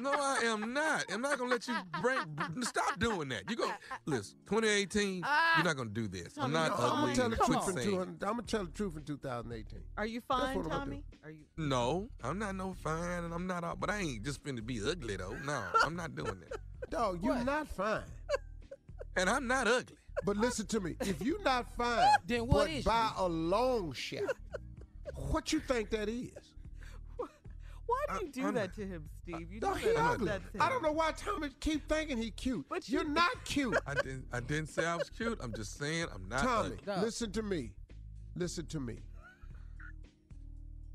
No, I am not. I'm not gonna let you bring. Stop doing that. You go. Listen, 2018. You're ah. not gonna do this. I'm not No, I'm ugly. gonna tell the Quit truth in 200 I'm gonna tell the truth in 2018. Are you That's fine, what I'm gonna Tommy? Are you? No, I'm not no fine, and I'm not. All, but I ain't just finna be ugly though. No, I'm not doing that. Dog, you're not fine. And I'm not ugly. But listen to me. If you're not fine, Then what but is by a long shot, what you think that is? Why do uh, you do I'm that to him, Steve? You Dog, do he that, ugly. that to I don't know why Tommy keep thinking he cute. But you're you- not cute. I didn't. I didn't say I was cute. I'm just saying I'm not Tommy, ugly. listen to me. Listen to me.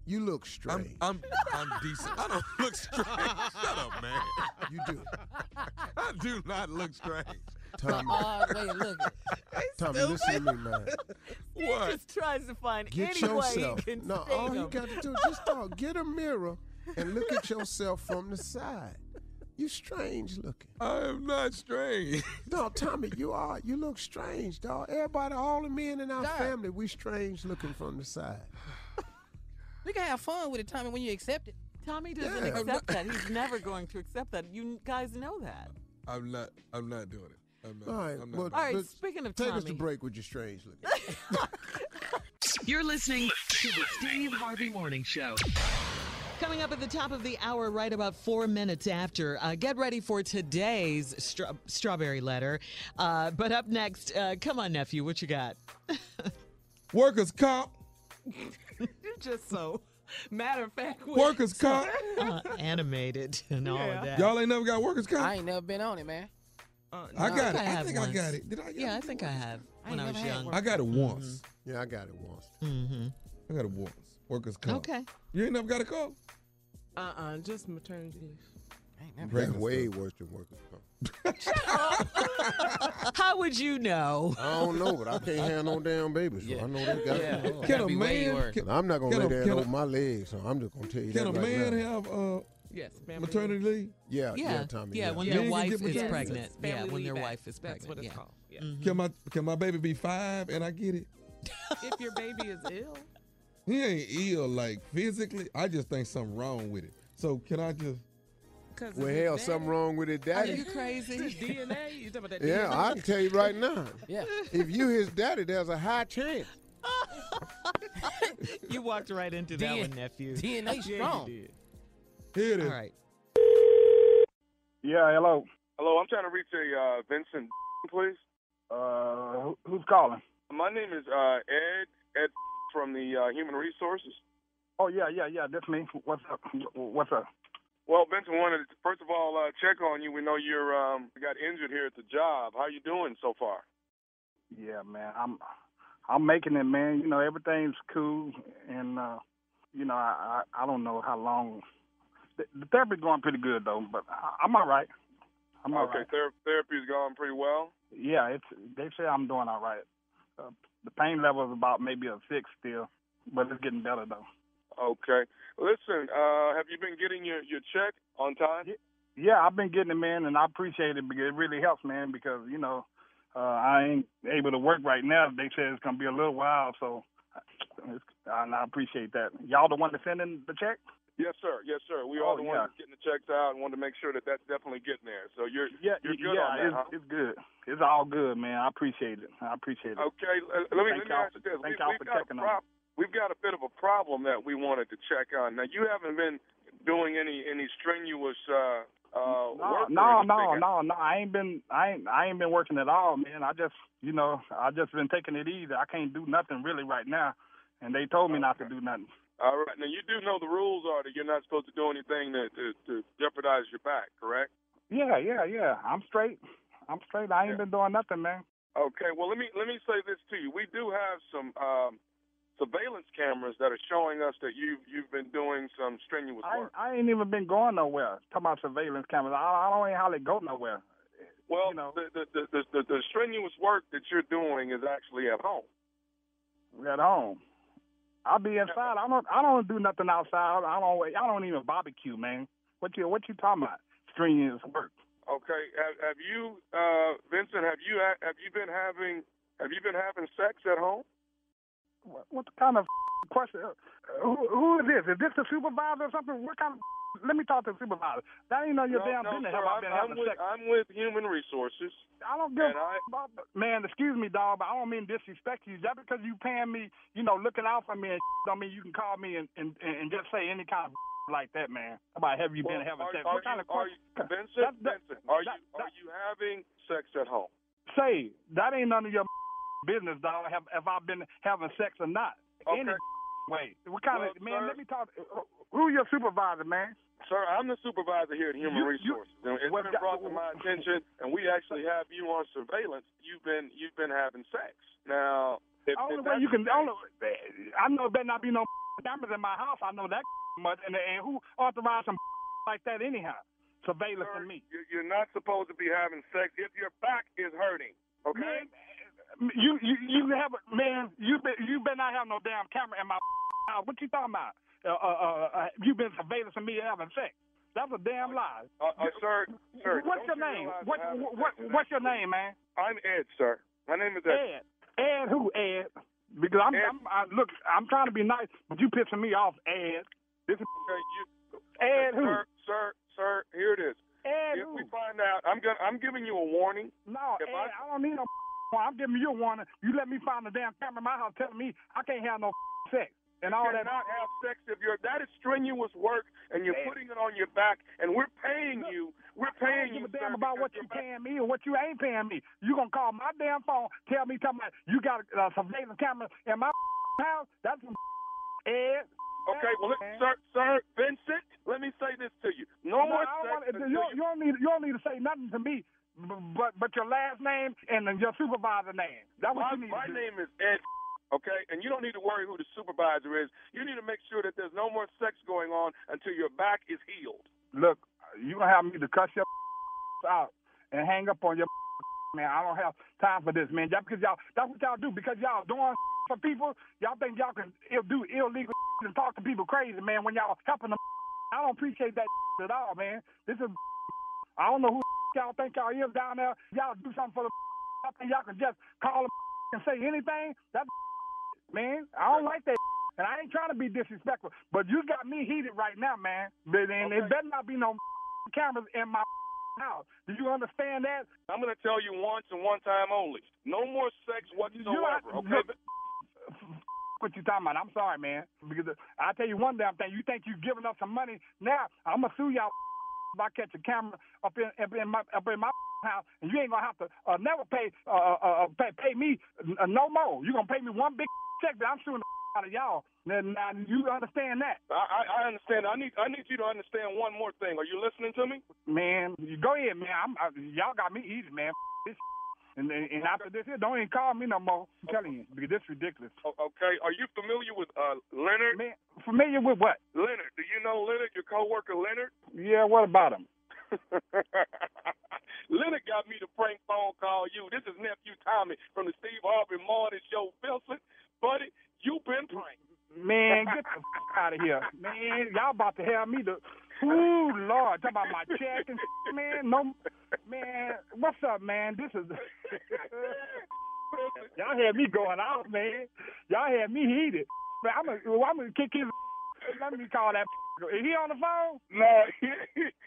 You look I'm, strange. I'm I'm decent. I don't look strange. Shut up, man. you do. I do not look strange. Tommy, Oh, wait, look. Tommy, listen to me, man. He What? just tries to find Get any way he can No, all you got to do is just talk. Get a mirror and look at yourself from the side. You strange looking. I am not strange. No, Tommy, you are. You look strange, dog. Everybody, all the men in our God. family, we strange looking from the side. We can have fun with it, Tommy, when you accept it. Tommy doesn't Yeah. accept that. He's never going to accept that. You guys know that. I'm not. I'm not doing it. I'm not. All right, I'm not well, All right, let's- speaking of Tommy. take us to break with your strange looking. You're listening to the Steve Harvey Morning Show. Coming up at the top of the hour, right about four minutes after. Uh, get ready for today's stra- strawberry letter. Uh, but up next, uh, come on, nephew, what you got? Workers comp. You're just so matter of fact. Workers comp. uh, animated and all of that. Y'all ain't never got workers comp. I ain't never been on it, man. Uh, I no, got it. I I have think I got it. Did I? Yeah, I think I have I when ain't I was never had young. I got it once. yeah, I got it once. Mm-hmm. I got it once. Workers comp. Okay. You ain't never got a call. Uh-uh, just maternity leave. I ain't never Breaking That's way worse than workers comp. How would you know? I don't know, but I can't have no damn baby, so Yeah. I know they got Yeah. it. Can Gotta a be way man? worse. Can, But I'm not gonna Can lay a- there can a- over my legs, so I'm just gonna tell you can a right man now. have uh, Yes, family maternity leave? Yeah, yeah, Yeah, Tommy. yeah, when Yeah, their wife is maternity pregnant. Yeah, when leave their act. wife is pregnant. That's what it's yeah. called. Yeah. Mhm. Can my can my baby be five and I get it? if your baby is ill, He ain't ill like physically. I just think something wrong with it. So can I just? because Well, hell, something wrong with it, Daddy? Are you crazy? DNA. You talking about that Yeah, I can tell you right now. Yeah. If you his daddy, there's a high chance. you walked right into that DNA one, nephew. DNA Yeah, strong. you. Here it All is. right. Yeah, hello. Hello, I'm trying to reach a uh, Vincent, please. Uh, who- who's calling? My name is uh, Ed Ed from the uh, Human Resources. Oh yeah, yeah, yeah. That's me. What's up? What's up? Well, Benson, wanted to first of all uh, check on you. We know you're um, got injured here at the job. How you doing so far? Yeah, man. I'm I'm making it, man. You know, everything's cool, and uh, you know, I I, I don't know how long. The, the therapy's going pretty good though, but I, I'm all right. I'm all okay, right. ther- therapy's going pretty well. Yeah, it's they say I'm doing all right. Uh, the pain level is about maybe a six still, but it's getting better though. Okay. Listen, uh, have you been getting your, your check on time? Yeah, I've been getting it, man, and I appreciate it because it really helps, man. Because you know, uh, I ain't able to work right now. They said it's gonna be a little while, so it's, and I appreciate that. Y'all the one to send in the check? Yes, sir. Yes, sir. We Oh, are the ones yeah. that's getting the checks out and wanted to make sure that that's definitely getting there. So you're Yeah, you're good yeah, on that, it's, huh? it's good. It's all good, man. I appreciate it. I appreciate it. Okay, let me, Thank let me ask you for- this. thank We, y'all we've, for got a checking on we've got a bit of a problem that we wanted to check on. Now, you haven't been doing any any strenuous uh, uh, No, work. no, no, no, no. I ain't been, I ain't, I ain't been working at all, man. I just, you know, I just been taking it easy. I can't do nothing really right now, and they told me not to do nothing. All right. Now, you do know the rules are that you're not supposed to do anything to, to, to jeopardize your back, correct? Yeah, yeah, yeah. I'm straight. I'm straight. I ain't been doing nothing, man. Okay. Well, let me let me say this to you. We do have some um, surveillance cameras that are showing us that you've you've been doing some strenuous work. I ain't even been going nowhere. Talking about surveillance cameras. I, I don't even hardly go nowhere. Well, the, the, the, the, the, the strenuous work that you're doing is actually at home. At home. I'll be inside. I don't. I don't do nothing outside. I don't. I don't even barbecue, man. What you What you talking about? Strenuous work. Okay. Have, have you, uh, Vincent? Have you have you been having have you been having sex at home? What, what kind of question? Uh, Who, who is this? Is this the supervisor or something? What kind of? Let me talk to the supervisor. That ain't none of your no, damn no, business. sir, Have I I'm, been I'm having with? I'm with Human Resources. I don't give I- about man. Excuse me, dog, but I don't mean disrespect you. Just because you paying me, you know, looking out for me, and don't mean you can call me and and, and just say any kind of like that, man. About have you been having are, sex? are What kind you, of are you, question? Vincent? That- that- Vincent, are that- you are you having sex at home? Say that ain't none of your business, dog. Have if I've been having sex or not? Okay. Any way. What kind Well, of man? sir- Let me talk. Who your supervisor, man? Sir, I'm the supervisor here at Human You- you- Resources. and it's well, been brought to my attention, and we actually have you on surveillance. You've been you've been having sex. Now, if, only if way you can. Only, I know there better not be no cameras in my house. I know that much. And, and who authorized some like that anyhow? Surveillance Sir, me. you- You're not supposed to be having sex if your back is hurting. Okay. You you you have a- man. You been you better not have no damn camera in my house. What you talking about? Uh, uh, uh, uh, you been surveillance of me having sex. That's a damn lie. Uh, uh, sir, sir. What's your you name? What, a what, what's your name, man? I'm Ed, sir. My name is Ed. Ed. Ed who? Ed. Because I'm, I'm I, look, I'm trying to be nice, but you pissing me off, Ed. This is Okay, you, Ed who? sir, sir, sir. Here it is. Ed if who? we find out, I'm gonna, I'm giving you a warning. No, If Ed, I- I, don't need no. I'm giving you a warning. You let me find the damn camera in my house telling me I can't have no sex and all you that. cannot have sex if you're. That is strenuous work, and you're putting it on your back, and we're paying you. We're I paying don't you. give a damn about what you you're paying me or what you ain't paying me. You gonna call my damn phone, tell me, talking about you got a uh, surveillance camera in my house? That's some Ed. Okay, well, look, sir, sir, Vincent, let me say this to you. No, more sex wanna- you, don't- you don't need you don't need to say nothing to me, but but your last name and then your supervisor name. That's what my, you need my name is Ed. Okay, and you don't need to worry who the supervisor is. You need to make sure that there's no more sex going on until your back is healed. Look, you gonna have me to cuss your out and hang up on your man. I don't have time for this, man. Just because y'all that's what y'all do because y'all doing for people. Y'all think y'all can do illegal and talk to people crazy, man. When y'all helping them, I don't appreciate that at all, man. This is I don't know who y'all think y'all is down there. Y'all do something for the think y'all can just call them and say anything. That man, I don't like that. And I ain't trying to be disrespectful, but you got me heated right now, man. And it better not be no cameras in my house. Do you understand that? I'm to tell you once and one time only. No more sex whatsoever. You- okay, what you talking about? I'm sorry, man. Because I tell you one damn thing. You think you giving us some money? Now I'm gonna sue y'all if I catch a camera up in up in my up in my house, and you ain't gonna have to uh, never pay uh, uh, uh, pay pay me uh, no more. You gonna pay me one big check, but I'm suing the out of y'all. Now, now you understand that? I, I, I understand. I need I need you to understand one more thing. Are you listening to me? Man, you go ahead, man. I'm, I, y'all got me easy, man. This and, and after this here, don't even call me no more. I'm telling you, because this ridiculous. Okay. Are you familiar with uh, Leonard? Man, familiar with what? Leonard. Do you know Leonard? Your coworker Leonard? Yeah, what about him? Leonard got me to prank phone call you. This is nephew Tommy from the Steve Harvey Morning Show. Wilson, buddy, you been pranked. Man, get the f- out of here, man. Y'all about to have me to. Ooh, Lord, talk about my check and man. No, man. What's up, man? This is. Y'all had me going out, man. Y'all had me heated. Man, I'm gonna, well, I'm gonna kick his. Let me call that. Is he on the phone? No, he,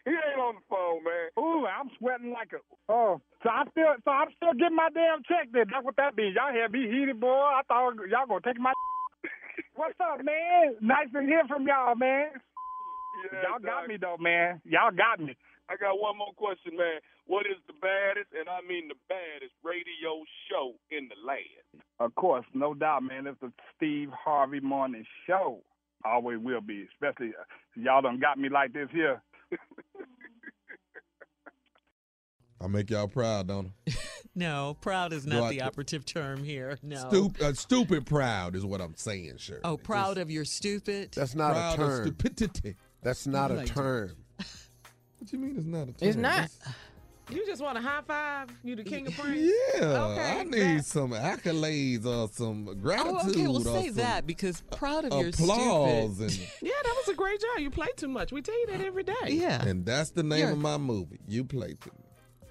he ain't on the phone, man. Ooh, I'm sweating like a. Oh, so I still, so I'm still getting my damn check. Then that's what that means. Y'all had me heated, boy. I thought y'all gonna take my. What's up, man? Nice to hear from y'all, man. Yeah, y'all got me though, man. Y'all got me. I got one more question, man. What is the baddest, and I mean the baddest, radio show in the land? Of course, no doubt, man. It's the Steve Harvey Morning Show. Always will be, especially uh, y'all done got me like this here. I make y'all proud, don't I? No, proud is Do not I- the operative term here. No. Stup- uh, stupid proud is what I'm saying, sure. Oh, proud of your stupid. That's not Proud a of term. stupidity. That's not a term. What you mean it's not a term? It's not. That's- You just want a high five? You the king of pranks? Yeah, Okay, I need that- some accolades or some gratitude. Oh, okay. Well, or say some that because proud of your applause stupid. and Yeah, that was a great job. You play too much. We tell you that every day. Yeah. and that's the name You're- of my movie. You play to me.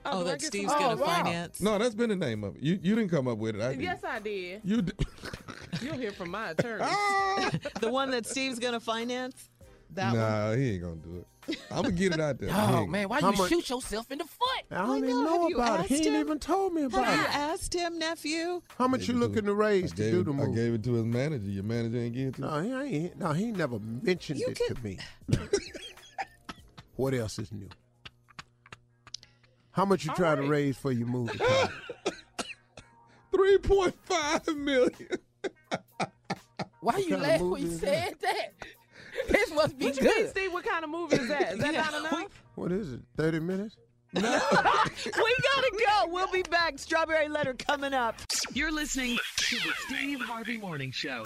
Oh, oh, do I that get Steve's some- gonna Oh, wow. finance. No, that's been the name of it. You you didn't come up with it. I did. Yes, I did. You did. You'll hear from my attorney. Ah! the one that Steve's gonna finance. That one. nah, he ain't gonna do it. I'm gonna get it out there. He Oh ain't- man, why How you much- shoot yourself in the foot? I don't even know. know Have you about it. He asked ain't even told me about it. Have you asked him, nephew? How much you looking to raise to do it- the I gave it to his manager. Your manager ain't give it to No, he ain't. No, he never mentioned You it to me. what else is new? How much you trying to raise for your movie? Three point five million. Why you kind of laugh when you said that? This must be What you mean, good. Steve? What kind of movie is that? Is that Yeah, not enough? what is it? Thirty minutes? No. we gotta go. We'll be back. Strawberry letter coming up. You're listening to the Steve Harvey Morning Show.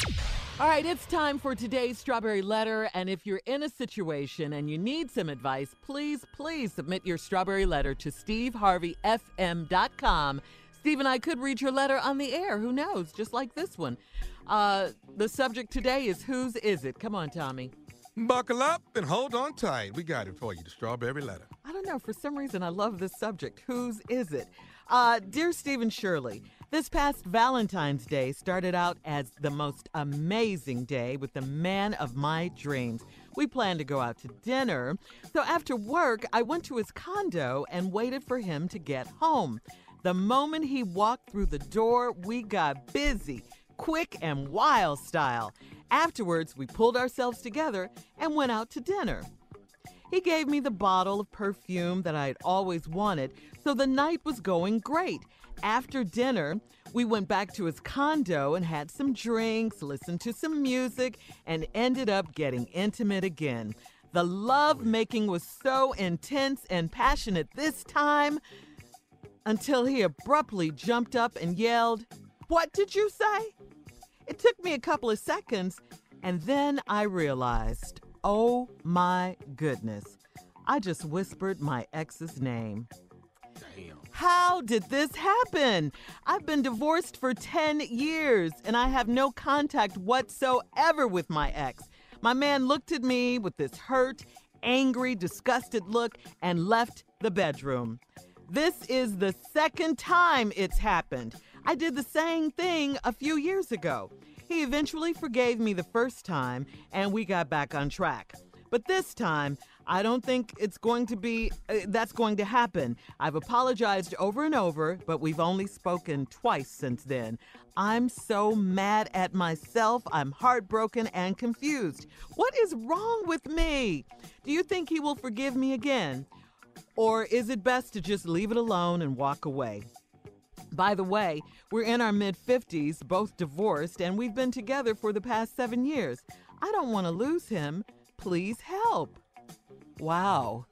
All right, it's time for today's strawberry letter. And if you're in a situation and you need some advice, please, please submit your strawberry letter to steveharveyfm.com. Steve and I could read your letter on the air. Who knows? Just like this one. Uh, the subject today is whose is it? Come on, Tommy. Buckle up and hold on tight. We got it for you, the strawberry letter. I don't know. For some reason, I love this subject. Whose is it? Uh, Dear Stephen Shirley, this past Valentine's Day started out as the most amazing day with the man of my dreams. We planned to go out to dinner. So after work, I went to his condo and waited for him to get home. The moment he walked through the door, we got busy, quick and wild style. Afterwards, we pulled ourselves together and went out to dinner. He gave me the bottle of perfume that I had always wanted, so the night was going great. After dinner, we went back to his condo and had some drinks, listened to some music, and ended up getting intimate again. The love making was so intense and passionate this time until he abruptly jumped up and yelled, What did you say? It took me a couple of seconds, and then I realized, oh my goodness, I just whispered my ex's name. How did this happen? I've been divorced for 10 years and I have no contact whatsoever with my ex. My man looked at me with this hurt, angry, disgusted look and left the bedroom. This is the second time it's happened. I did the same thing a few years ago. He eventually forgave me the first time and we got back on track. But this time, I don't think it's going to be uh, that's going to happen. I've apologized over and over, but we've only spoken twice since then. I'm so mad at myself. I'm heartbroken and confused. What is wrong with me? Do you think he will forgive me again? Or is it best to just leave it alone and walk away? By the way, we're in our mid 50s, both divorced, and we've been together for the past seven years. I don't want to lose him. Please help. Wow.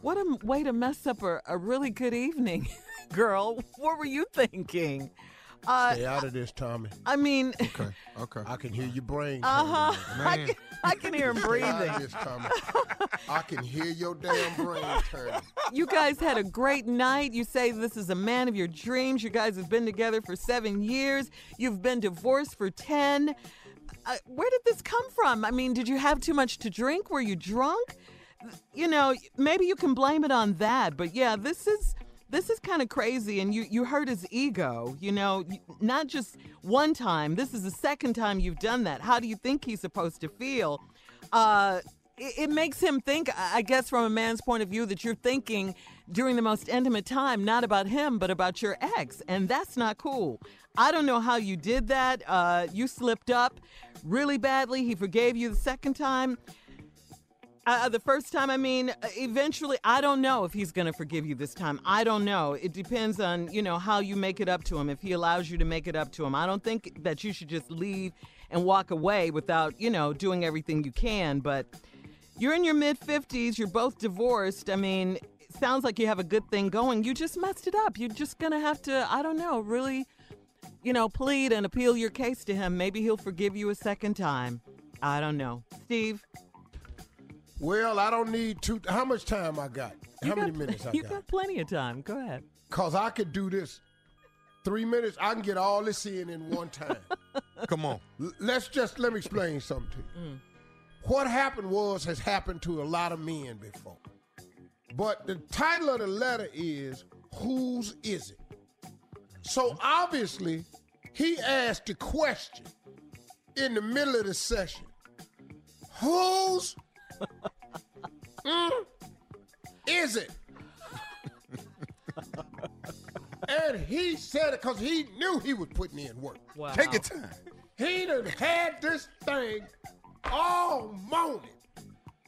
What a way to mess up a, a really good evening, girl. What were you thinking? Uh, Stay out of this, Tommy. I mean, Okay, okay. I can hear your brain. uh huh. turning. I can, I can hear him Stay out breathing. of this, Tommy. I can hear your damn brain turning. You guys had a great night. You say this is a man of your dreams. You guys have been together for seven years. You've been divorced for 10. Uh, where did this come from? I mean, did you have too much to drink? Were you drunk? You know, maybe you can blame it on that. But yeah, this is. This is kind of crazy, and you, you hurt his ego. You know, not just one time. This is the second time you've done that. How do you think he's supposed to feel? Uh, it, it makes him think, I guess, from a man's point of view, that you're thinking during the most intimate time, not about him, but about your ex. And that's not cool. I don't know how you did that. Uh, you slipped up really badly. He forgave you the second time. Uh, the first time, I mean, uh, eventually, I don't know if he's going to forgive you this time. I don't know. It depends on, you know, how you make it up to him, if he allows you to make it up to him. I don't think that you should just leave and walk away without, you know, doing everything you can. But you're in your mid 50s, you're both divorced. I mean, sounds like you have a good thing going. You just messed it up. You're just going to have to, I don't know, really, you know, plead and appeal your case to him. Maybe he'll forgive you a second time. I don't know. Steve? Well, I don't need two. How much time I got? You How got many pl- minutes I You got? You got plenty of time. Go ahead. Cause I could do this. Three minutes. I can get all this in in one time. Come on. L- Let's just let me explain something to you. Mm. What happened was has happened to a lot of men before. But the title of the letter is Whose Is It? So obviously, he asked the question in the middle of the session. Whose mm, is it? and he said it because he knew he was putting in work. Wow. Take your time. He done had this thing all morning.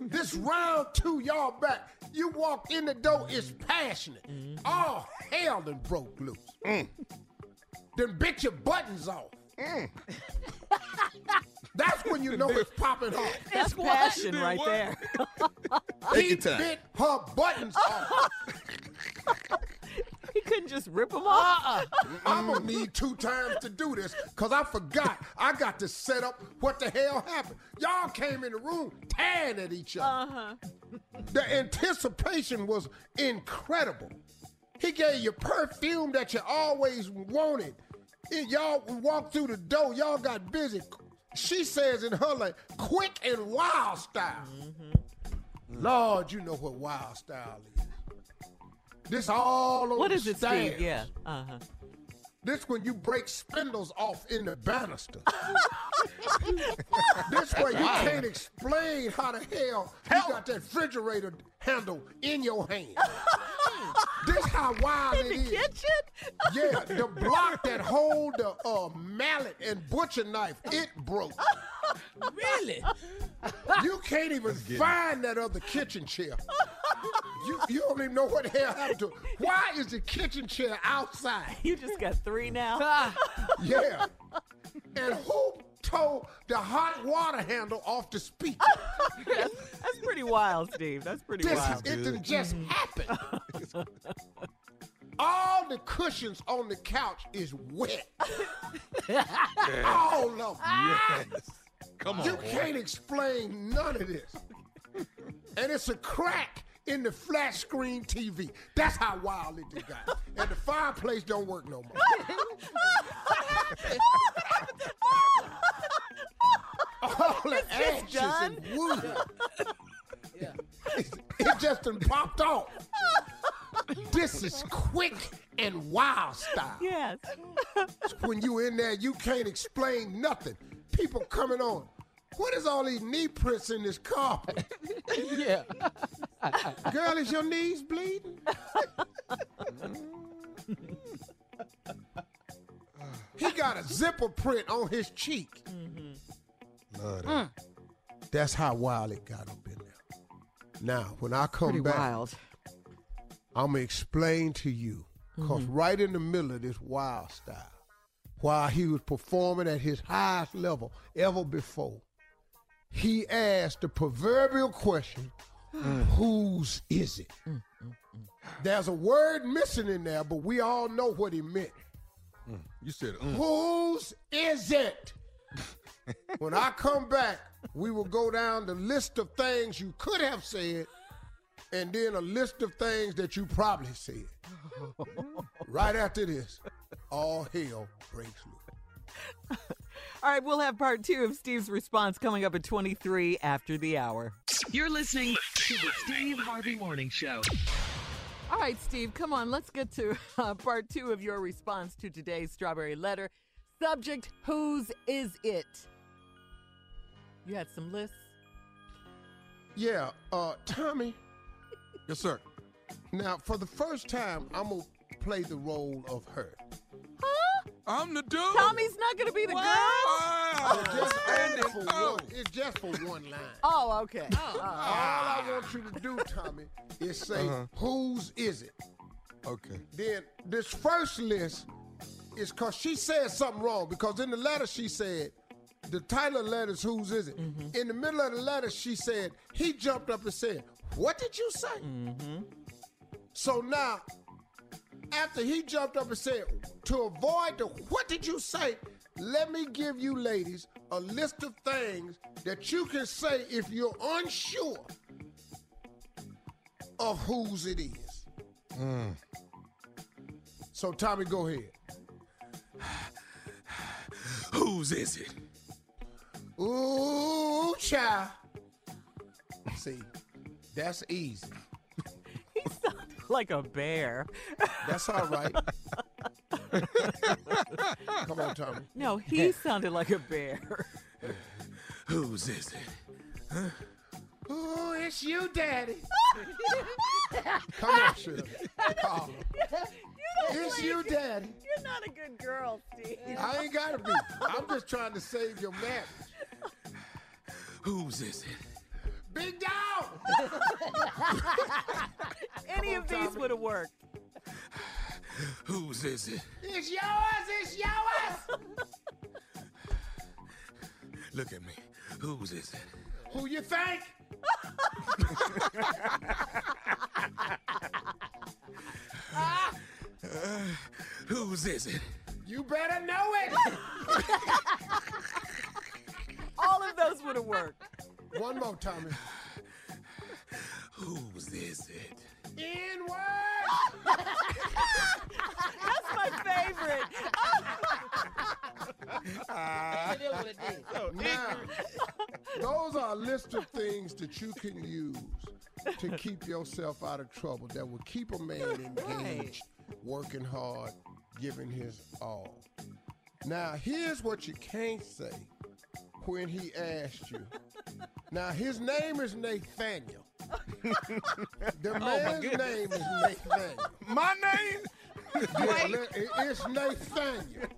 This round two, y'all back. You walk in the door, it's passionate. All hell done broke loose. Then bit your buttons off. That's when you know it's popping off. That's passion right there. Take he time. bit her buttons off. he couldn't just rip them off. I'm gonna need two times to do this because I forgot. I got to set up what the hell happened. Y'all came in the room tearing at each other. Uh-huh. The anticipation was incredible. He gave you perfume that you always wanted. And y'all walked through the door. Y'all got busy. She says in her like quick and wild style. Mm-hmm. Lord, you know what wild style is. This all on What the it, stairs. Steve? Yeah. Uh huh. This when you break spindles off in the banister. this way you can't explain how the hell you got that refrigerator handle in your hand. this how wild In it the is. kitchen? Yeah, the block that hold the uh, mallet and butcher knife, it broke. Really? You can't even find that other kitchen chair. You, you don't even know what the hell happened to it. Why is the kitchen chair outside? You just got three now. Yeah. And who tore the hot water handle off the speaker? that's, that's pretty wild, Steve. That's pretty This wild. it didn't just happen. All the cushions on the couch is wet. All of them. Yes. Come on. You boy. can't explain none of this. And it's a crack in the flat screen TV. That's how wild it got. And the fireplace don't work no more. All the It's ashes and wood. It just done popped off. This is quick and wild style. Yes. when you in there, you can't explain nothing. People coming on. What is all these knee prints in this carpet? yeah. Girl, is your knees bleeding? he got a zipper print on his cheek. Love that. Mm. That's how wild it got up in there. Now, when I come Pretty back, wild. I'm gonna explain to you, because right in the middle of this wild style, while he was performing at his highest level ever before, he asked the proverbial question, mm. whose is it? Mm, mm, There's a word missing in there, but we all know what he meant. You said, mm. Whose is it? when I come back, we will go down the list of things you could have said and then a list of things that you probably said. right after this, all hell breaks loose. All right, we'll have part two of Steve's response coming up at 23 after the hour. You're listening to the Steve Harvey Morning Show. All right, Steve, come on. Let's get to uh, part two of your response to today's Strawberry Letter. Subject Whose is it? You had some lists? Yeah, uh, Tommy. Yes, sir. Now, for the first time, I'm going to play the role of her. I'm the dude. Tommy's not going to be the girl? Wow. Just And for oh. one. It's just for one line. Oh, okay. All I want you to do, Tommy, is say, Uh-huh. whose is it? Okay. Then this first list is because she said something wrong. Because in the letter she said, the title of the letter is whose is it? In the middle of the letter she said, he jumped up and said, what did you say? So now, after he jumped up and said, to avoid the what did you say, let me give you ladies a list of things that you can say if you're unsure of whose it is. Mm. So Tommy, go ahead. Whose is it? Ooh, child. See, that's easy. Like a bear. That's all right. Come on, Tommy. No, he sounded like a bear. Whose is it? Ooh, it's you, Daddy. Come on, Shirley. Call him. It's you, Daddy. You're not a good girl, Steve. I ain't gotta be. I'm just trying to save your marriage. Whose is it? Big dog. Any of these would have worked. Whose is it? It's yours. It's yours. Look at me. Whose is it? Who you think? Uh, whose is it? You better know it. All of those would have worked. One more, Tommy. Whose is it? N word. That's my favorite. Ah. Now, those are a list of things that you can use to keep yourself out of trouble that will keep a man engaged, working hard, giving his all. Now, here's what you can't say when he asked you. Now, his name is Nathaniel. the Oh, my man's goodness. name is Nathaniel. My name? Yeah, it's Nathaniel.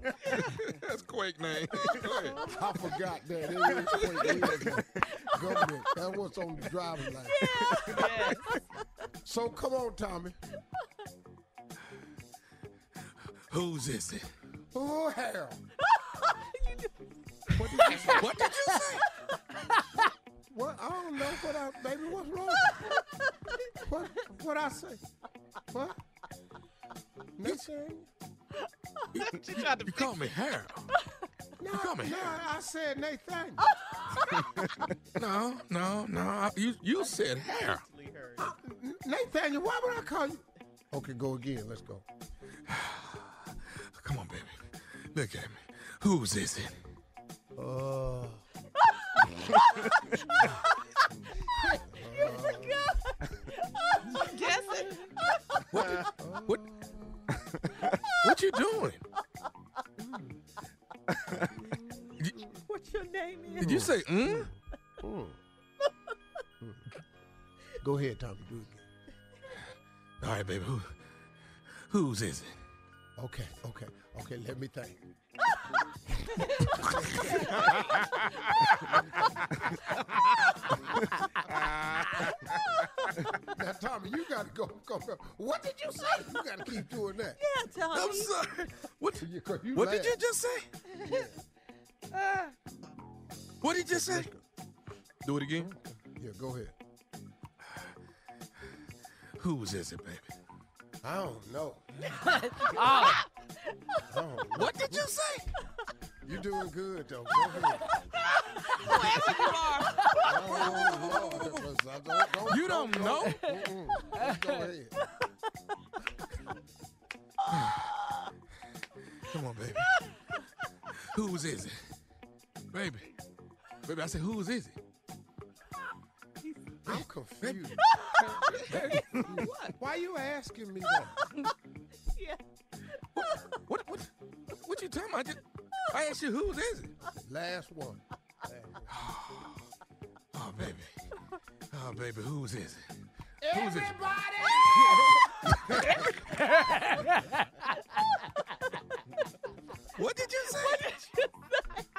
That's Quake name. I forgot that. It is Quake. It is government. That's what's on the driver's license. So come on, Tommy. Who's is it? Oh, hell. What did you say? What did you say? What? I don't know. What I, baby, what's wrong? what? What I say? What? Nathaniel? You, you call me Harold. No, call me no, Harold. I said Nathaniel. No, no, no. I- You you said Harold. Uh, Nathaniel, why would I call you? Okay, go again. Let's go. Come on, baby. Look at me. Whose is it? Uh. Guess it. What? Did, what? What you doing? What's your name is? Did you say mm? Mm. Go ahead, Tommy. Do it again. All right, baby. Who? Whose is it? Okay, okay, okay. Let me think. Now, Tommy, you got to go, go, go. What did you say? You got to keep doing that. Yeah, Tommy. I'm sorry. What? You, 'cause you What did you just say? Uh. What did you just say? Do it again. Yeah, go ahead. Whose is it, baby? I don't know. Oh, I don't know. What did you say? You're doing good though. Go ahead. Whoever you are. Oh, Lord, don't- don't- You don't know? Mm-mm. Just go ahead. Come on, baby. Whose is it? Baby. Baby, I said, whose is it? I'm confused. Why you asking me that? Yeah. What what what you talking about? I, just, I asked you whose is it? Last one. Oh baby. Oh baby, whose is it? Is it? What did you say?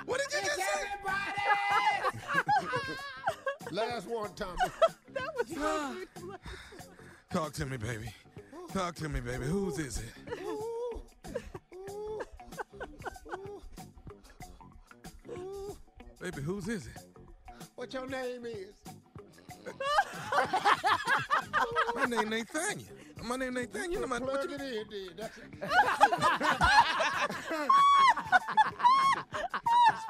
What did you just say? Last one, Tommy. Ah. Talk to me, baby. Talk to me, baby. Whose is it? Baby, whose is it? What your name is? My name is Nathaniel. My name Nathaniel. You know my what Plug you, it in, then. That's it.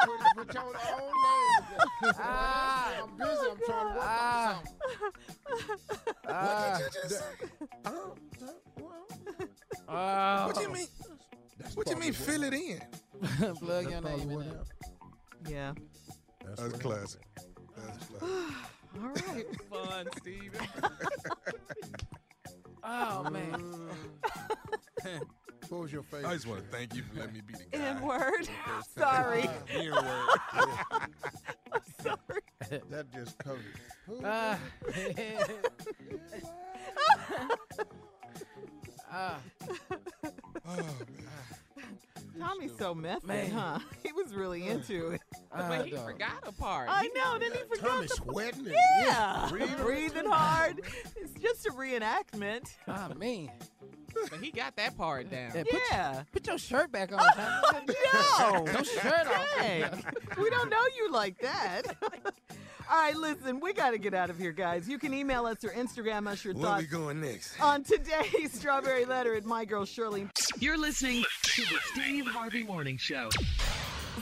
Put, put your own name. there. I'm busy. I'm trying to work Ah. on something. Ah, what did you just say? Oh, well, ah. What you mean? that's What you mean? Fill it in. Plug your That's probably name what in there. happened. Yeah. That's, That's classic. That's classic. All right. fun, Steven. Oh man. What was your favorite? I just want to thank you for letting me be the guy. N word. the first time. Sorry. N-word. Sorry. That just covered. it. Ah. ah. Oh, man. Tommy's so messy, Man. huh? He was really into it. ah, but he dog. forgot a part. I He- know. Then he forgot Tommy the sweating. and- Yeah. Breathing. Breathing hard. It's just a reenactment. Ah man. But he got that part down. Yeah, put, Yeah. put your shirt back on. Tommy. No. No shirt on. Hey, we don't know you like that. All right, listen, we got to get out of here, guys. You can email us or Instagram us your Where thoughts we going next? on today's Strawberry Letter at My Girl Shirley. You're listening to the Steve Harvey Morning Show.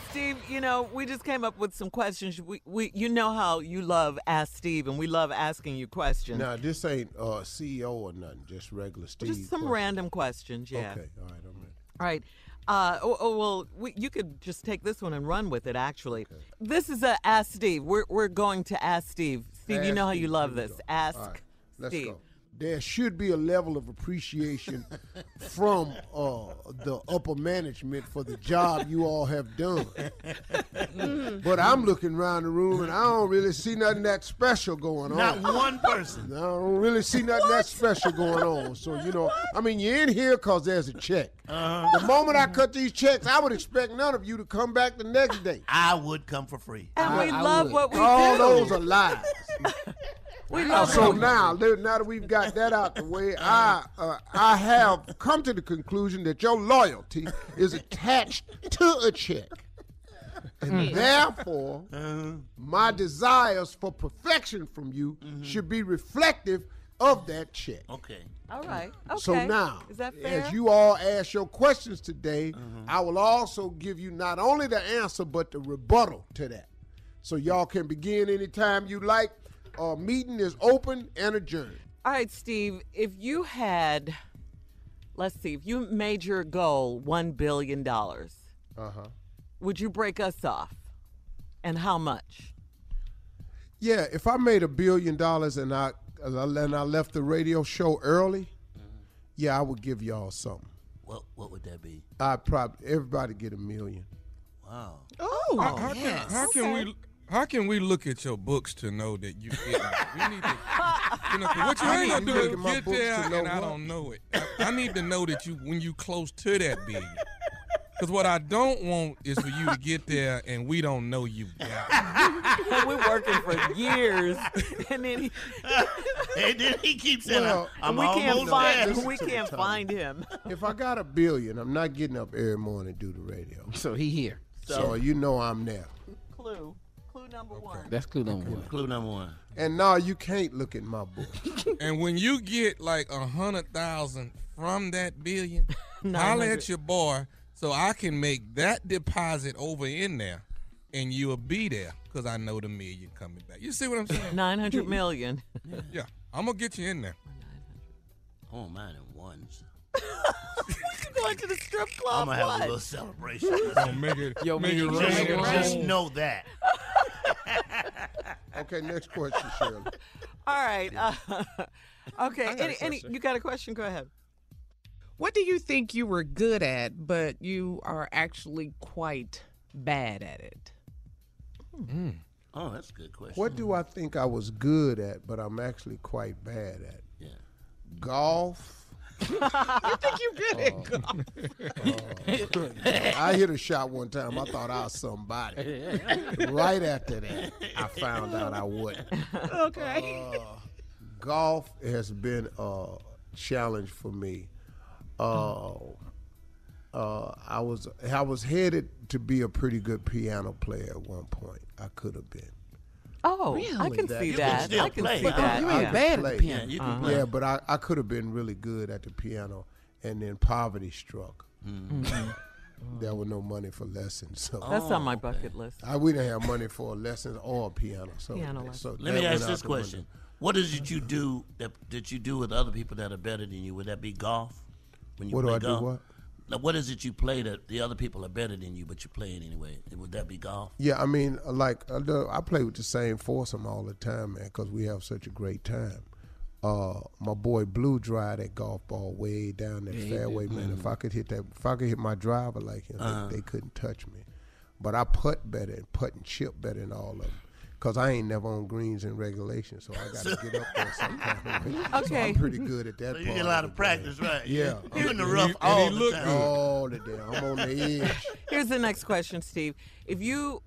Steve, you know, we just came up with some questions. We, we, you know how you love Ask Steve, and we love asking you questions. Now this ain't uh, CEO or nothing. Just regular Steve. just some question. random questions, yeah. Okay. All right. I'm ready. All right. Uh, oh, oh, well, we, you could just take this one and run with it. Actually, this is a Ask Steve. We're we're going to Ask Steve. Steve, you Ask know how you love this. Ask right, let's Steve. go. There should be a level of appreciation from uh, the upper management for the job you all have done. but I'm looking around the room and I don't really see nothing that special going Not on. Not one person. I don't really see nothing that special going on. So, you know, I mean, you're in here because there's a check. Uh-huh. The moment I cut these checks, I would expect none of you to come back the next day. I would come for free. And we love what we All do. All those are lies. We love so what we now, now that we've got that out the way, I uh, I have come to the conclusion that your loyalty is attached to a check, and mm. therefore, uh-huh. my desires for perfection from you mm-hmm. should be reflective of that check. Okay. All right. Okay. So now, is that fair? as you all ask your questions today, mm-hmm. I will also give you not only the answer but the rebuttal to that. So y'all can begin anytime you like. Uh, meeting is open and adjourned. All right, Steve. If you had, let's see, if you made your goal one billion dollars, Uh huh. would you break us off, and how much? Yeah, if I made a billion dollars and I and I left the radio show early, yeah, I would give y'all something. What what would that be? I'd probably everybody get a million. Wow. Oh, How, how can, how can we? How can we look at your books to know that you get it? We need to, you know, 'cause what you ain't gonna do is get there to know and I don't know it. I, I need to know that you when you close to that billion. Because what I don't want is for you to get there and we don't know you got it. We're working for years, and then he, and then he keeps saying, Well, I'm we can't find there. We can't find him. If I got a billion, I'm not getting up every morning to do the radio. So he here. So you know I'm there. Clue, clue number one. That's clue number one. Clue number one. And no, you can't look at my book. And when you get like a hundred thousand from that billion, holler 900. at your boy so I can make that deposit over in there, and you'll be there because I know the million coming back. You see what I'm saying? Nine hundred million. Yeah, I'm gonna get you in there. Oh, mine in ones. Going to the strip club. I'm gonna have what? a little celebration. Gonna make it, Yo, make man, it you rain just, just- just know that. Okay, next question, Shirley. All right. Uh, okay. Any, any, you got a question? Go ahead. What do you think you were good at, but you are actually quite bad at it? Oh, that's a good question. What do I think I was good at, but I'm actually quite bad at? Yeah. Golf. You think you good at golf? I hit a shot one time. I thought I was somebody. right after that, I found out I wasn't. Okay. Uh, golf has been a challenge for me. Uh, uh, I was I was headed to be a pretty good piano player at one point. I could have been. Oh, I can That- see You can that. still I can play. see Oh, that. you yeah. ain't bad at the piano. Yeah, you can Uh-huh. play. Yeah, but I, I could have been really good at the piano, and then poverty struck. Mm-hmm. There was no money for lessons, so That's on my bucket list. I we didn't have money for lessons or piano. So, Piano lessons. so Let me ask this the window. question: What is it you do that that you do with other people that are better than you? Would that be golf? When you What do play I do, golf? what? Like, what is it you play that the other people are better than you, but you play it anyway? Would that be golf? Yeah, I mean, uh, like uh, I play with the same foursome all the time, man, because we have such a great time. Uh, my boy Blue drive that golf ball way down that fairway, man. If I could hit that, if I could hit my driver like him, they- Uh-huh. they, couldn't touch me. But I putt better and putt and chip better than all of them. Cause I ain't never on greens in regulation, so I got to get up there some kind of way. So Okay. I'm pretty good at that. So you get a lot the of practice, game. right? Yeah. You are in the And rough he- and all the look time. good. All the day, I'm on the edge. Here's the next question, Steve. If you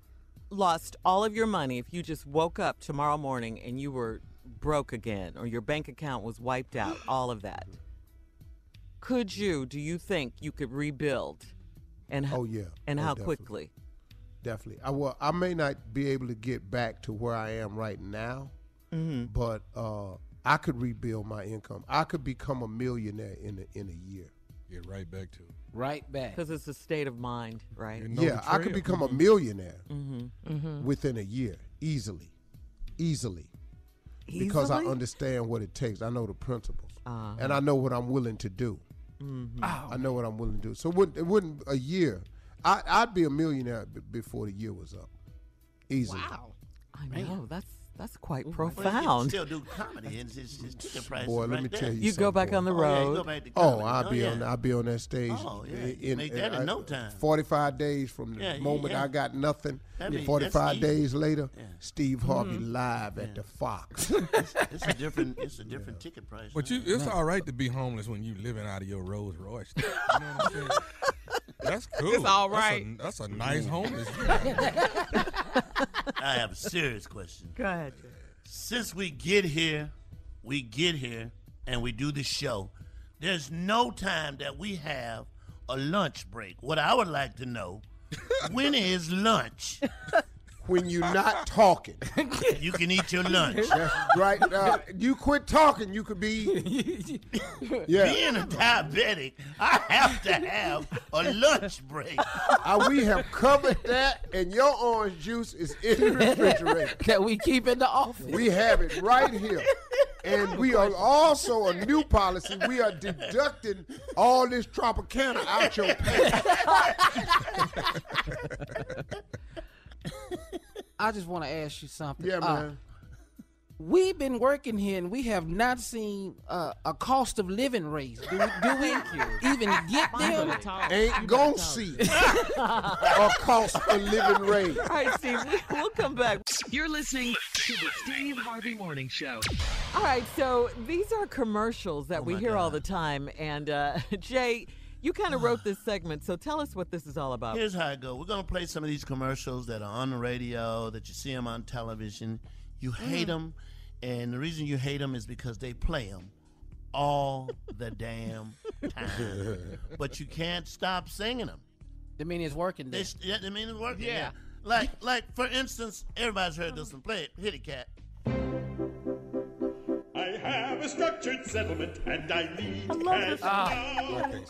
lost all of your money, if you just woke up tomorrow morning and you were broke again, or your bank account was wiped out, all of that, could you? Do you think you could rebuild? And h- Oh yeah. and Oh, how definitely. quickly? Definitely. I well, I may not be able to get back to where I am right now, Mm-hmm. but uh, I could rebuild my income. I could become a millionaire in a, in a year. Get right back to it. Right back. Because it's a state of mind, right? You know yeah, the I could trail. become a millionaire Mm-hmm. within a year, easily, easily, because I understand what it takes. I know the principles, Uh-huh. and I know what I'm willing to do. I know what I'm willing to do. So it wouldn't, it wouldn't a year. I, I'd be a millionaire b- before the year was up. Easily. Wow. I know that's that's quite Well, you can profound. still do comedy, and his, his ticket price. Boy, let right me there. tell you You go something, back boy. on the Oh, yeah, you road. back to Oh, comedy. I'll be yeah. on. I'll be on that stage. Oh, yeah. You make that in no time. Forty-five days from the Yeah, yeah, moment yeah. I got nothing. I mean, Forty-five that's easy. days later, Yeah. Steve Harvey Mhm. live at the Fox. It's, it's a different. It's a different ticket price. But you, it's all right to be homeless when you living out of your Rolls Royce. You know what I'm saying? That's cool. It's all That's a- That's a, nice homeless. I have a serious question. Go ahead. Since we get here, we get here and we do the show. There's no time that we have a lunch break. What I would like to know, when is lunch? When you're not talking. You can eat your lunch. That's right. Uh, you quit talking, you could be. Yeah. Being a diabetic, I have to have a lunch break. Uh, we have covered that, and your orange juice is in the refrigerator. that we keep in the office. We have it right here. And we are also a new policy. We are deducting all this Tropicana out your pay. I just want to ask you something. Yeah, Uh, man. we've been working here and we have not seen uh, a cost of living raise. Do we, do we even get them? Ain't gonna see a cost of living raise. All right, Steve, we- we'll come back. You're listening to the Steve Harvey Morning Show. All right, so these are commercials that Oh we my hear all the time. And uh, Jay, you kind of wrote this segment, so tell us what this is all about. Here's how it go. We're gonna play some of these commercials that are on the radio, that you see them on television. You hate Mm. them, and the reason you hate them is because they play them all the damn time. but you can't stop singing them. I mean, it's working. They, Then. st- yeah, I mean, it's working. Yeah. Yeah. Like, like for instance, everybody's heard this one. Play it. Hit it, cat. I have a structured settlement and I need cash Ah.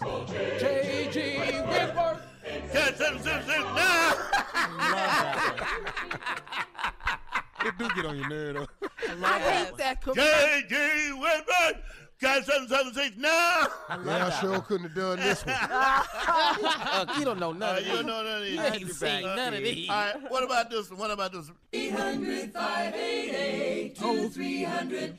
now. J.G. Wentworth. Cat, seven, seven, seven, It do get on your nerve though. I hate that. J.G. Whitman. Cat seven seven six now. Yeah, I sure couldn't have done this one. Uh, you don't know Uh, none of you don't know none of these. You ain't seen none of these. All right, what about this one? What about this one? 800 588 2300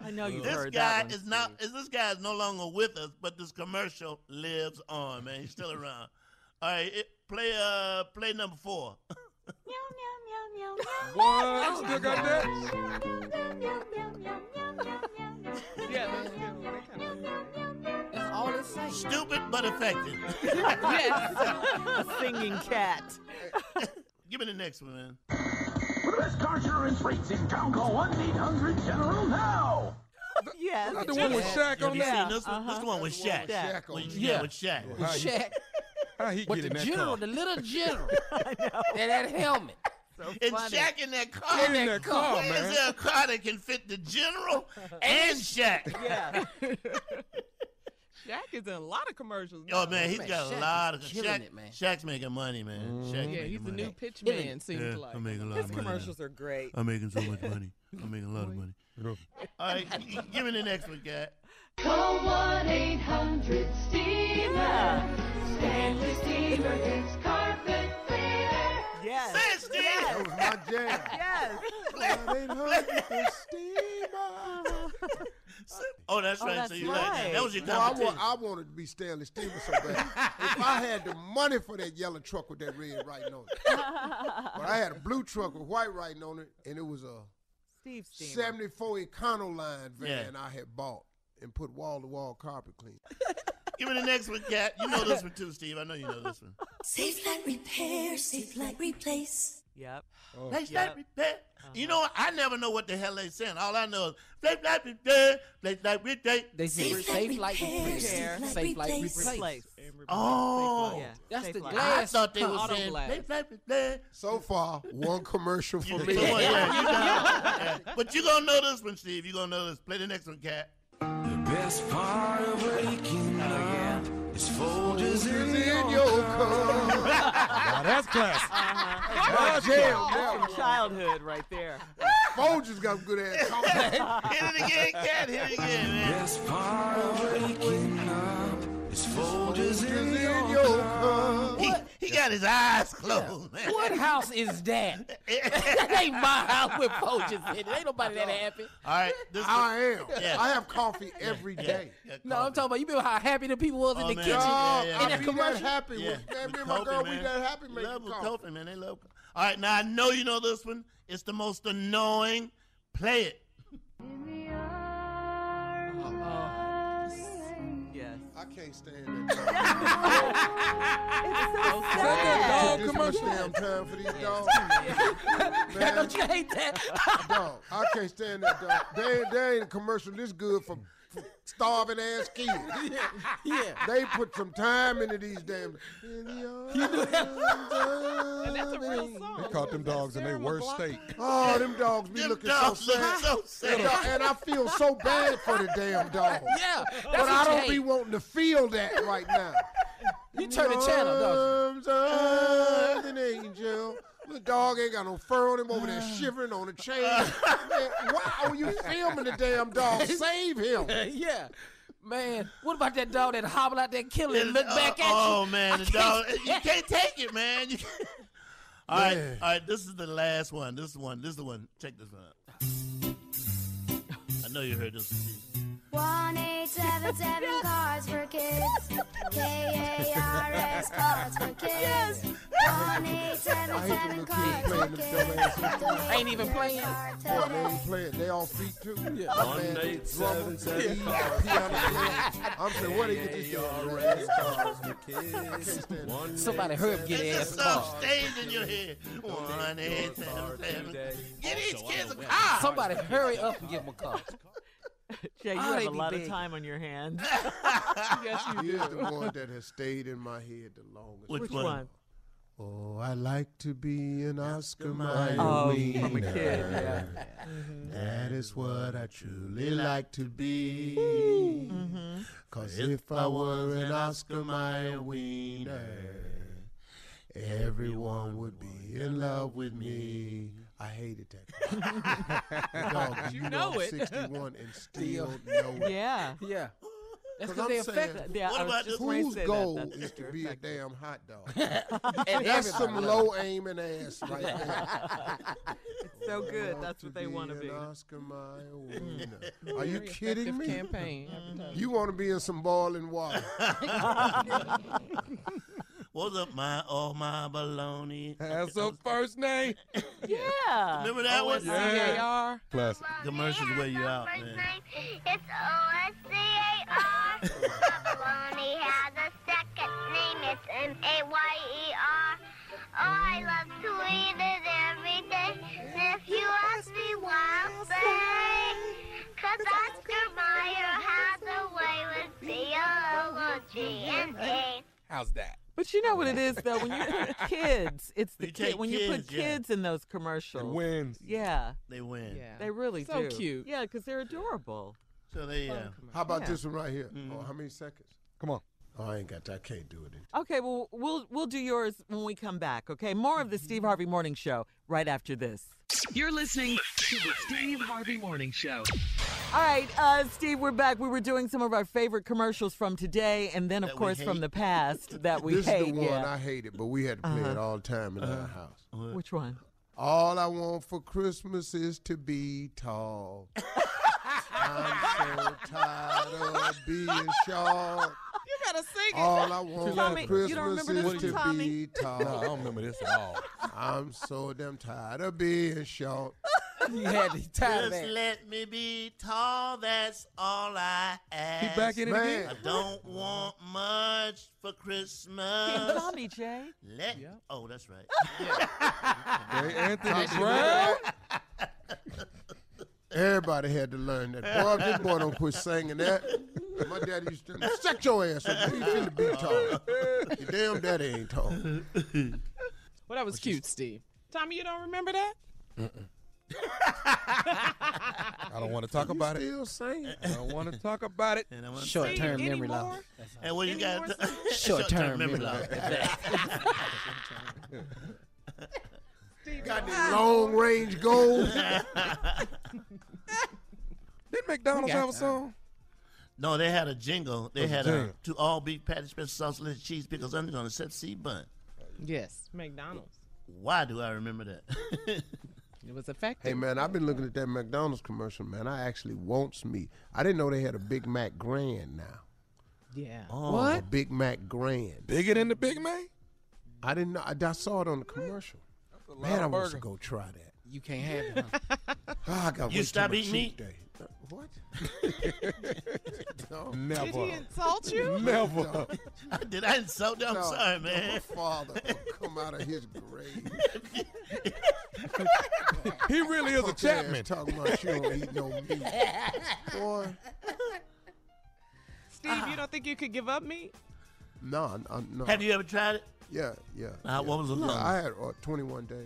I know you've This heard guy that one. is not. Is this guy is no longer with us, but this commercial lives on, man. He's still around. All right, it, play uh play number four. What? Still got that? Yeah, that's good. They That's all it's saying. Stupid but effective. yes, a singing cat. Give me the next one, man. For the best car insurance rates in town, call 1-800-GENERAL now. Yes. Not the one with Shaq on you there. seen this one? This the one with Shaq. Shaq. Shaq on With- it. yeah, with Shaq. How he, Shaq. how he With get the in that general, car? the little general. And that helmet. And funny. Shaq in that car. Get in that car, Where is man. there a car that can fit the general and Shaq? Yeah. Shaq is in a lot of commercials. Oh man, he's Man, got Shaq a lot of is killing Shaq, it, man. Shaq's making money, man. Shaq mm-hmm. Yeah, making he's the money. new pitch man, it. seems Yeah, like. I'm making a lot His of money. now. commercials are great. I'm making so much money. I'm making a lot of money. All right, g- g- give me the next one, cat. Call 1-800-STEAMER. Stanley Steamer gets carpet cleaner. Yes. Say it, Steve. That was my jam. Yes. One 800 steamer. Oh, that's Oh, right. that's so you like that. right. That was your Well, I, competition. I wanted to be Stanley Steamer so bad. if I had the money for that yellow truck with that red writing on it, but I had a blue truck with white writing on it, and it was a Steve Steamer. 74 Econoline van Yeah. I had bought and put wall to wall carpet clean. Give me the next one, cat. You know this one too, Steve. I know you know this one. Safelite repair, Safelite replace. Yep. Oh. Place Yep. like repair. You know. I never know what the hell they saying. All I know is place like repair, place like repair. They say Safe safe like like repair, repair, safe safe like like replace. replace. Oh, Yeah. That's Safe the like- I glass. thought they were Auto saying glass. place like repair. So far, one commercial for You- me. Come on, yeah, you got it. Yeah. But you gonna know this one, Steve. You gonna know this. Play the next one, cat. The best part of waking up is Folgers in in your cup. Now that's classic. Uh-huh. My jam. That's from childhood right there. Folgers got good ass coffee. Hit it again, cat. Hit it again, man. Best part of waking up is Folgers in in your your cup. He, he got his eyes closed, man. What house is that? that ain't my house with Folgers in it. Ain't nobody that happy. All right, this I am. Yeah. I have coffee every day. Yeah, No, I'm talking about you remember how happy the people was in Oh, the man. kitchen Yeah, yeah, I in that be that happy Yeah, with, man, me and my Kofi, girl, man. we that happy They making love with coffee. Man. They love. coffee. All right, now I know you know this one. It's the most annoying. Play it. Yes. I can't stand that. It's so Is that that dog This much commercial? damn time for these dogs. Man, don't you hate that? dog, I can't stand that dog. They, they ain't a commercial this good for, for starving ass kids. yeah. They put some time into these damn. And that's a real song. They caught them dogs in their worst state. Oh, them dogs be Them looking dogs so sad. so sad. And, I- and I feel so bad for the damn dog. Yeah. But I don't hate. be wanting to feel that right now. You turn the channel, don't Arms of an angel. The dog ain't got no fur on him over there shivering on a chain. Man, why are you filming the damn dog? Save him. yeah. Man, what about that dog that hobble out there killing and look Uh, back at you? oh man, the dog. You can't take it, man. You can't. All right, all right, This is the last one. This one. This is the one. Check this one out. I know you heard this one. Steve. One eight seven seven cars for kids. K A R S cars for kids. One eight seven I hate them seven little cars for playing them kids. dumb ass Ain't even playing. Boy, they ain't playing. They all feet too. Yeah. One Man, eight drummer, seven seven keys, cars. piano player. I'm saying, where they get this ARS cars for kids. stand it. One Somebody eight hurry up, seven get their ass This car. stuff stays in your head. One eight seven seven. today. Get these kids a car. Somebody hurry up and give him a call. Jay, you Oh, have a be lot of time on your hands. Yes, you Here's do. the one that has stayed in my head the longest. Which Which one? one? Oh, I like to be an Oscar Mayer Oh, wiener. from a kid, yeah. That is what I truly like to be. Mm-hmm. Cause if I were an Oscar Mayer wiener, everyone would be in love with me. I hated that. Dog, You you know know, it. 61 and still know it. Yeah. Yeah. That's because they I'm saying, affect Yeah, What about just this- Whose goal That's is to be a damn hot dog? and That's some everybody. low aiming ass right there. It's so good. That's what they want to be. an Oscar Mayer wiener. Are you Very kidding me? Campaign. You want to be in some boiling water? What's up, my oh my baloney? Has a first name. Yeah. Remember that oh, one? CAR. Classic. Commercials wear you out, man. It's O-S-C-A-R. Baloney has a second name. It's M-A-Y-E-R. Oh, I love to eat it every day. And if you ask me why, I'll say, 'cause Oscar Mayer has a way with B-O-O-G and A. How's that? But you know what it is though when you put kids, it's the You kid take when you put kids, yeah. in those It commercials. wins. Yeah, They win. Yeah. they really So do. cute. Yeah, because they're adorable. So they uh, How about Yeah. this one right here? Mm-hmm. Oh, how many seconds? Come on. Oh, I ain't got that. I can't do it. Okay, well we'll we'll do yours when we come back. Okay, more of the Steve Harvey Morning Show right after this. You're listening to the Steve Harvey Morning Show. All right, uh, Steve, we're back. We were doing some of our favorite commercials from today, and then of That course from the past that we this hate. is the one yeah. I hated, but we had to play it uh-huh. all the time in our uh-huh. house. Uh-huh. Which one? All I want for Christmas is to be tall. I'm so tired of being short. You better sing it. All I want Tommy, for you don't Christmas remember is this to one, Tommy? be tall. No, I don't remember this at all. I'm so damn tired of being short. You had to time just that. let me be tall. That's all I ask. He back in it Man. again. I don't want much for Christmas. Tommy J. Let oh, that's right. Hey, Anthony Brown. Everybody had to learn that. Boy, if this boy don't quit singing that. My daddy used to shut your ass up. You finna be tall. Your damn daddy ain't tall. Well, that was cute, Steve. Tommy, you don't remember that? I don't want to talk about it. Still singing. I don't want to talk about it. And, I want Short term Any memory more? loss. and what you Any got? more Short term memory memory loss. loss. Steve, Got any ah. long range goals? Did McDonald's have a song? No, they had a jingle. They had a jingle? to all beef patty, special sauce, lettuce, cheese, pickles, onions on a set C bun. Yes. McDonald's. Why do I remember that? It was effective. Hey man, I've been looking at that McDonald's commercial, man. I actually wants me. I didn't know they had a Big Mac Grand now. Yeah. Oh. A Big Mac Grand. Bigger than the Big Mac? I didn't know. I, I saw it on the commercial. Lot Man, I of want to go try that. You can't have it. Huh? Ah, I got You stop eating meat? day. Uh, what? no. Never. Did he insult you? Never. Did I insult you? I'm No, sorry, no, man. My father will come out of his grave. He really is a Chapman. Talking about you don't eat no meat. Boy, Steve, you don't think you could give up meat? no, no, no. Have you ever tried it? Yeah, yeah. Uh, yeah. what was the longest? I had uh, 21 days.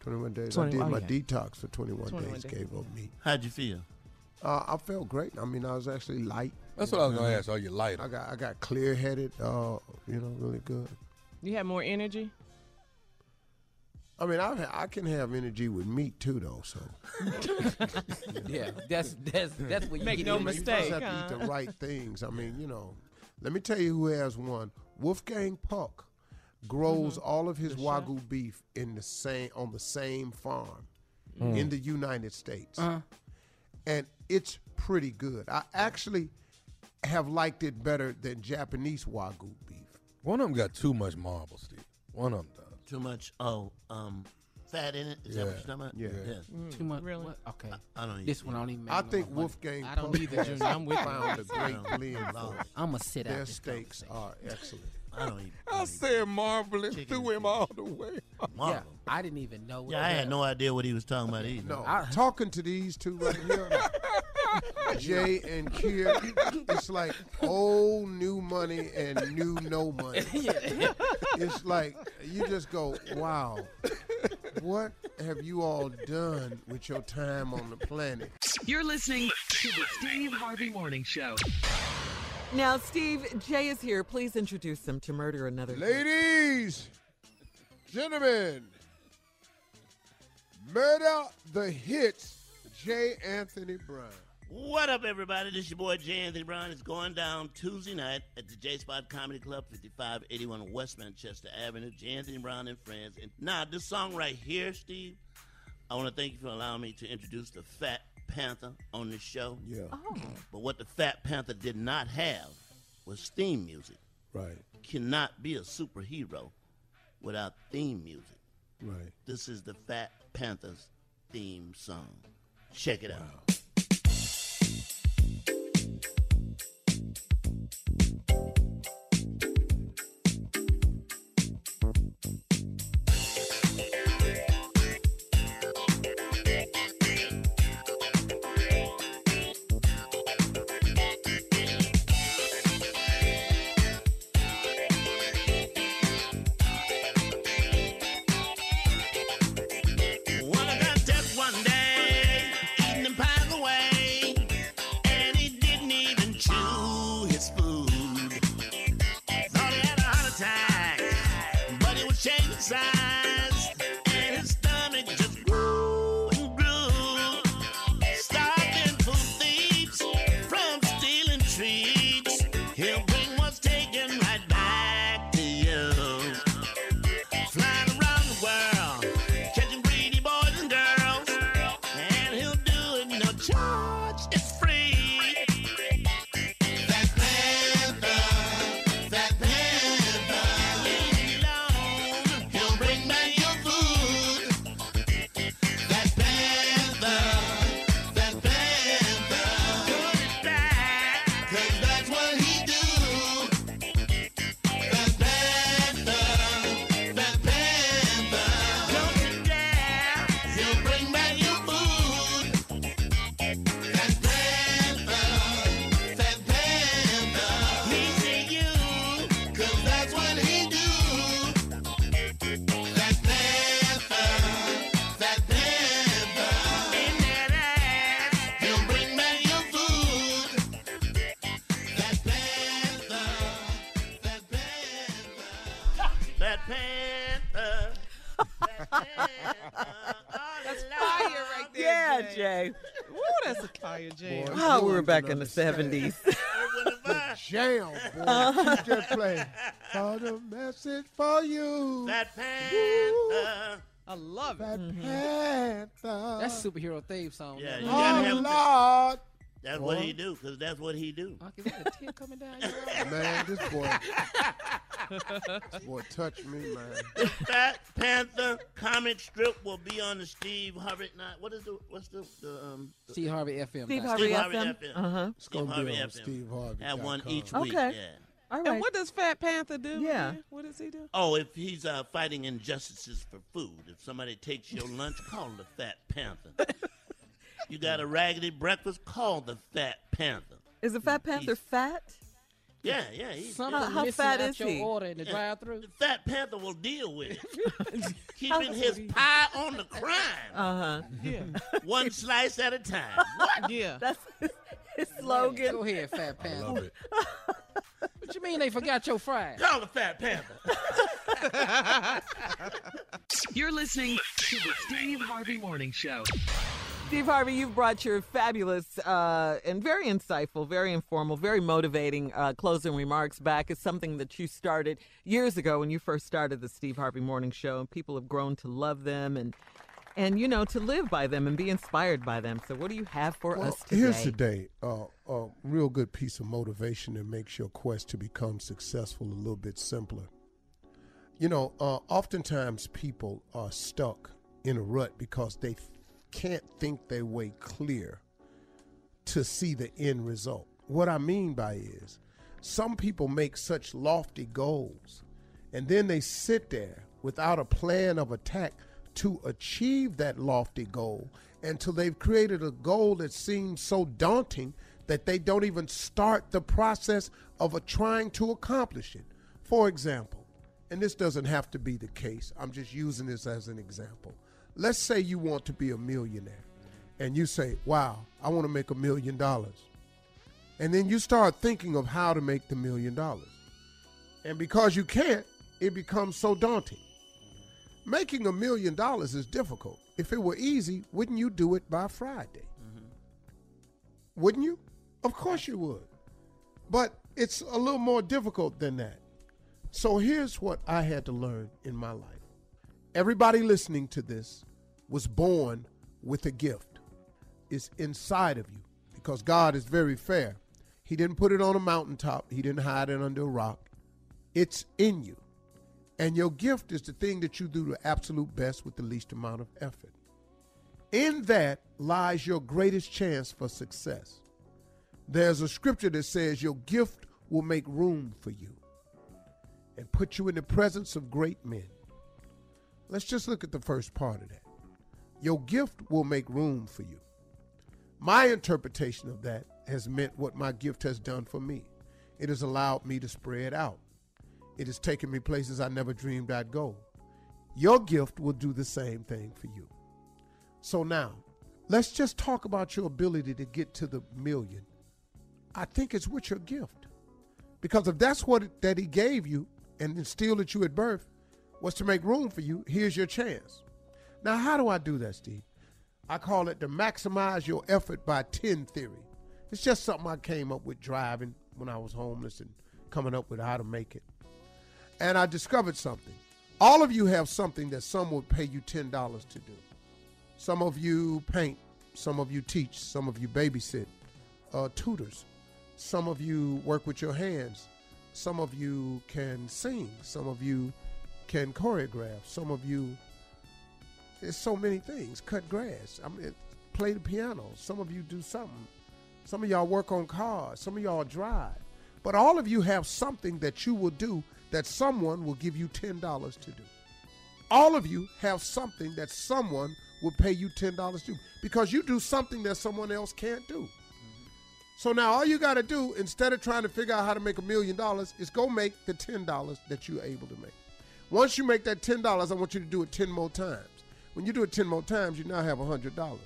21 days. 20 I did oh, my yeah. detox for 21, 21 days. days. Gave up meat. How'd you feel? Uh, I felt great. I mean, I was actually light. That's what I was gonna ask. Are you light? I got I got clear headed. Uh, you know, really good. You have more energy? I mean, I I can have energy with meat too, though. So Yeah, that's that's that's what you Make get no in. you just have to eat the right things. I mean, you know, let me tell you who has one. Wolfgang Puck grows Mm-hmm. all of his wagyu beef in the same on the same farm in the United States, Uh-huh. and it's pretty good. I actually have liked it better than Japanese wagyu beef. One of them got too much marble, Steve. One of them does. Too much, oh, um, fat in it? Is that what Yeah. you're talking about? Yeah. Mm, Too much. Really? What? Okay. I don't eat This one I don't even. Make I think more money. Wolfgang I don't Puck either, Junior. I'm with you. found a great Lord. blend for Lord. it. I'm gonna sit out Their this steaks are excellent. I don't eat. I don't eat said marble and threw him all the way. marble. Yeah, I didn't even know. What Yeah, I had no idea what he was talking about either. No, I- talking to these two right here, Jay and Kier, it's like old new money and new no money. yeah. It's like you just go, wow, what have you all done with your time on the planet? You're listening to the Steve Harvey Morning Show. Now, Steve, Jay is here. Please introduce him to Murder Another. Day. Ladies, gentlemen, murder the hits, J. Anthony Brown. What up, everybody? This is your boy Jay Anthony Brown. It's going down Tuesday night at the J Spot Comedy Club, 5581 West Manchester Avenue. Jay Anthony Brown and friends. And now, this song right here, Steve, I want to thank you for allowing me to introduce the Fat Panther on this show. Yeah, Oh. But what the Fat Panther did not have was theme music. right, Cannot be a superhero without theme music. right. This is the Fat Panthers theme song. Check it out. In the 70s. Jam, boy. Uh-huh. You just play. Got a message for you. That panther. I love it. Mm-hmm. Panther. That's superhero theme song. Yeah, man. you gotta Oh, have Lord. That's what he do, cause that's what he do. Unc, is that a tear coming down your eye? Man, this boy. this boy touched me, man. Fat Panther comic strip will be on the Steve Harvey night. What is the what's the, the um the- Steve Harvey FM. Steve dot Harvey Steve Harvey FM. FM. Uh-huh. It's Steve gonna Harvey be on FM. Steve Harvey. Have one each Okay. week. Yeah. All And what does Fat Panther do? Yeah. man? What does he do? Oh, if he's uh, fighting injustices for food, if somebody takes your lunch, call the Fat Panther. you got a raggedy breakfast, call the Fat Panther. Is the Fat Panther fat? Yeah, yeah. He's, Something How- how missing fat out is your he? order in the Yeah. drive-through. the Fat Panther will deal with it, keeping his pie on the crime, Uh-huh. Yeah. one slice at a time. What? yeah. That's his, his slogan. Go ahead, Fat Panther. Love it. What you mean they forgot your fries? Call the Fat Panther. You're listening to the Steve Harvey Morning Show. Steve Harvey, you've brought your fabulous uh, and very insightful, very informal, very motivating uh, closing remarks back. It's something that you started years ago when you first started the Steve Harvey Morning Show, and people have grown to love them and and you know to live by them and be inspired by them. So, what do you have for Well, us today? here's today uh, a real good piece of motivation that makes your quest to become successful a little bit simpler. You know, uh, oftentimes people are stuck in a rut because they can't think their way clear to see the end result. What I mean by is, some people make such lofty goals and then they sit there without a plan of attack to achieve that lofty goal until they've created a goal that seems so daunting that they don't even start the process of trying to accomplish it. For example, and this doesn't have to be the case, I'm just using this as an example. Let's say you want to be a millionaire and you say, Wow, I want to make a million dollars. And then you start thinking of how to make the million dollars. And because you can't, it becomes so daunting. Making a million dollars is difficult. If it were easy, wouldn't you do it by Friday? Mm-hmm. Wouldn't you? Of course you would. But it's a little more difficult than that. So here's what I had to learn in my life. Everybody listening to this was born with a gift. It's inside of you because God is very fair. He didn't put it on a mountaintop, He didn't hide it under a rock. It's in you. And your gift is the thing that you do the absolute best with the least amount of effort. In that lies your greatest chance for success. There's a scripture that says your gift will make room for you and put you in the presence of great men. Let's just look at the first part of that. Your gift will make room for you. My interpretation of that has meant what my gift has done for me. It has allowed me to spread out. It has taken me places I never dreamed I'd go. Your gift will do the same thing for you. So now, let's just talk about your ability to get to the million. I think it's with your gift. Because if that's what it, that he gave you and instilled at you at birth was to make room for you, here's your chance. Now, how do I do that, Steve? I call it the maximize your effort by 10 theory. It's just something I came up with driving when I was homeless and coming up with how to make it. And I discovered something. All of you have something that some would pay you $10 to do. Some of you paint, some of you teach, some of you babysit, uh, tutors. Some of you work with your hands. Some of you can sing. Some of you can choreograph. Some of you, there's so many things. Cut grass. I mean, play the piano. Some of you do something. Some of y'all work on cars. Some of y'all drive. But all of you have something that you will do that someone will give you $10 to do. All of you have something that someone will pay you $10 to do because you do something that someone else can't do. So now all you got to do instead of trying to figure out how to make a million dollars is go make the $10 that you're able to make. Once you make that $10, I want you to do it 10 more times. When you do it 10 more times, you now have $100.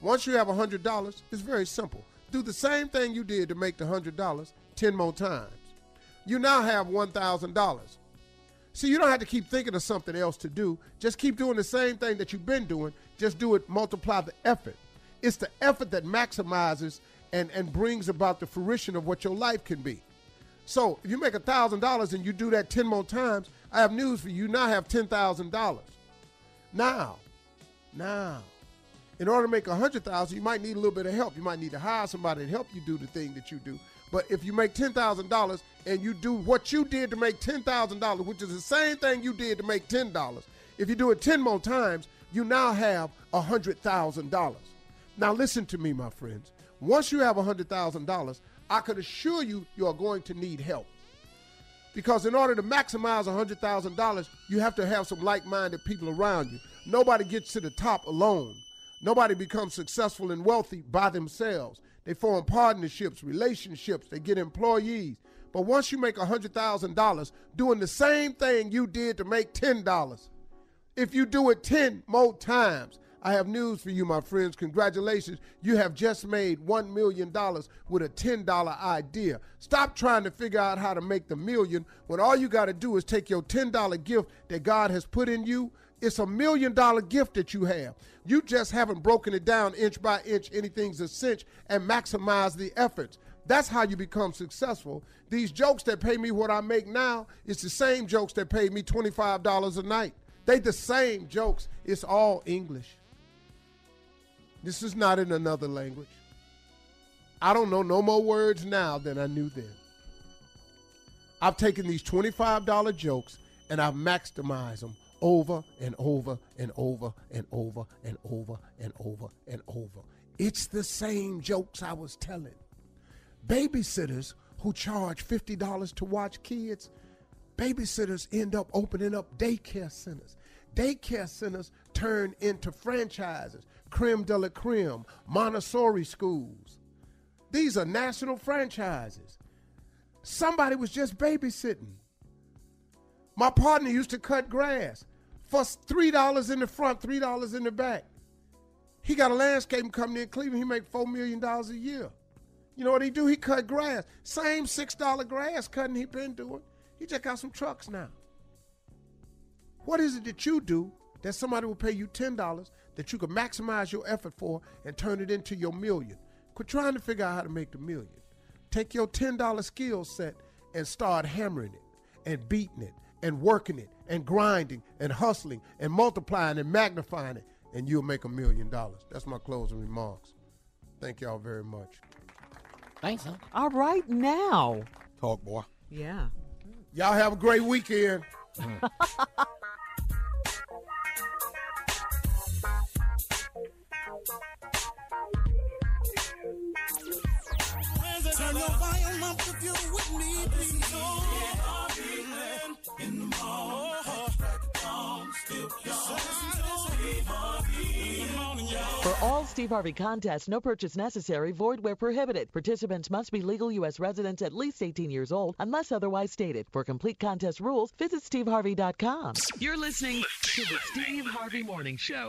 Once you have $100, it's very simple. Do the same thing you did to make the $100 10 more times. You now have $1,000. See, you don't have to keep thinking of something else to do. Just keep doing the same thing that you've been doing. Just do it, multiply the effort. It's the effort that maximizes and, and brings about the fruition of what your life can be. So if you make $1,000 and you do that 10 more times, I have news for you. You now have $10,000. Now, now, in order to make 100000 you might need a little bit of help. You might need to hire somebody to help you do the thing that you do. But if you make $10,000 and you do what you did to make $10,000, which is the same thing you did to make $10, if you do it 10 more times, you now have $100,000. Now, listen to me, my friends. Once you have $100,000, I can assure you you are going to need help. Because in order to maximize $100,000, you have to have some like minded people around you. Nobody gets to the top alone. Nobody becomes successful and wealthy by themselves. They form partnerships, relationships, they get employees. But once you make $100,000 doing the same thing you did to make $10, if you do it 10 more times, I have news for you, my friends. Congratulations. You have just made $1 million with a $10 idea. Stop trying to figure out how to make the million when all you got to do is take your $10 gift that God has put in you. It's a million dollar gift that you have. You just haven't broken it down inch by inch, anything's a cinch, and maximize the efforts. That's how you become successful. These jokes that pay me what I make now, it's the same jokes that pay me $25 a night. They the same jokes. It's all English. This is not in another language. I don't know no more words now than I knew then. I've taken these $25 jokes and I've maximized them over and over and over and over and over and over and over. It's the same jokes I was telling. Babysitters who charge $50 to watch kids, babysitters end up opening up daycare centers. Daycare centers turn into franchises, creme de la creme, Montessori schools. These are national franchises. Somebody was just babysitting. My partner used to cut grass for $3 in the front, $3 in the back. He got a landscaping company in Cleveland. He make $4 million a year. You know what he do? He cut grass. Same $6 grass cutting he been doing. He just got some trucks now. What is it that you do that somebody will pay you $10 that you can maximize your effort for and turn it into your million? Quit trying to figure out how to make the million. Take your $10 skill set and start hammering it and beating it and working it and grinding and hustling and multiplying and magnifying it, and you'll make a million dollars. That's my closing remarks. Thank y'all very much. Thanks, huh? All right, now. Talk, boy. Yeah. Y'all have a great weekend. Steve Harvey contests, no purchase necessary, void where prohibited. Participants must be legal U.S. residents at least 18 years old, unless otherwise stated. For complete contest rules, visit steveharvey.com. You're listening to the Steve Harvey Morning Show.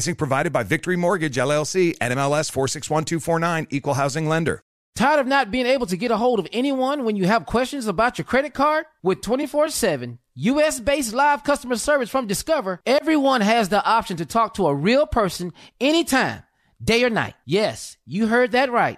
Financing provided by Victory Mortgage LLC, NMLS 461249, Equal Housing Lender. Tired of not being able to get a hold of anyone when you have questions about your credit card? With 24 7 US based live customer service from Discover, everyone has the option to talk to a real person anytime, day or night. Yes, you heard that right.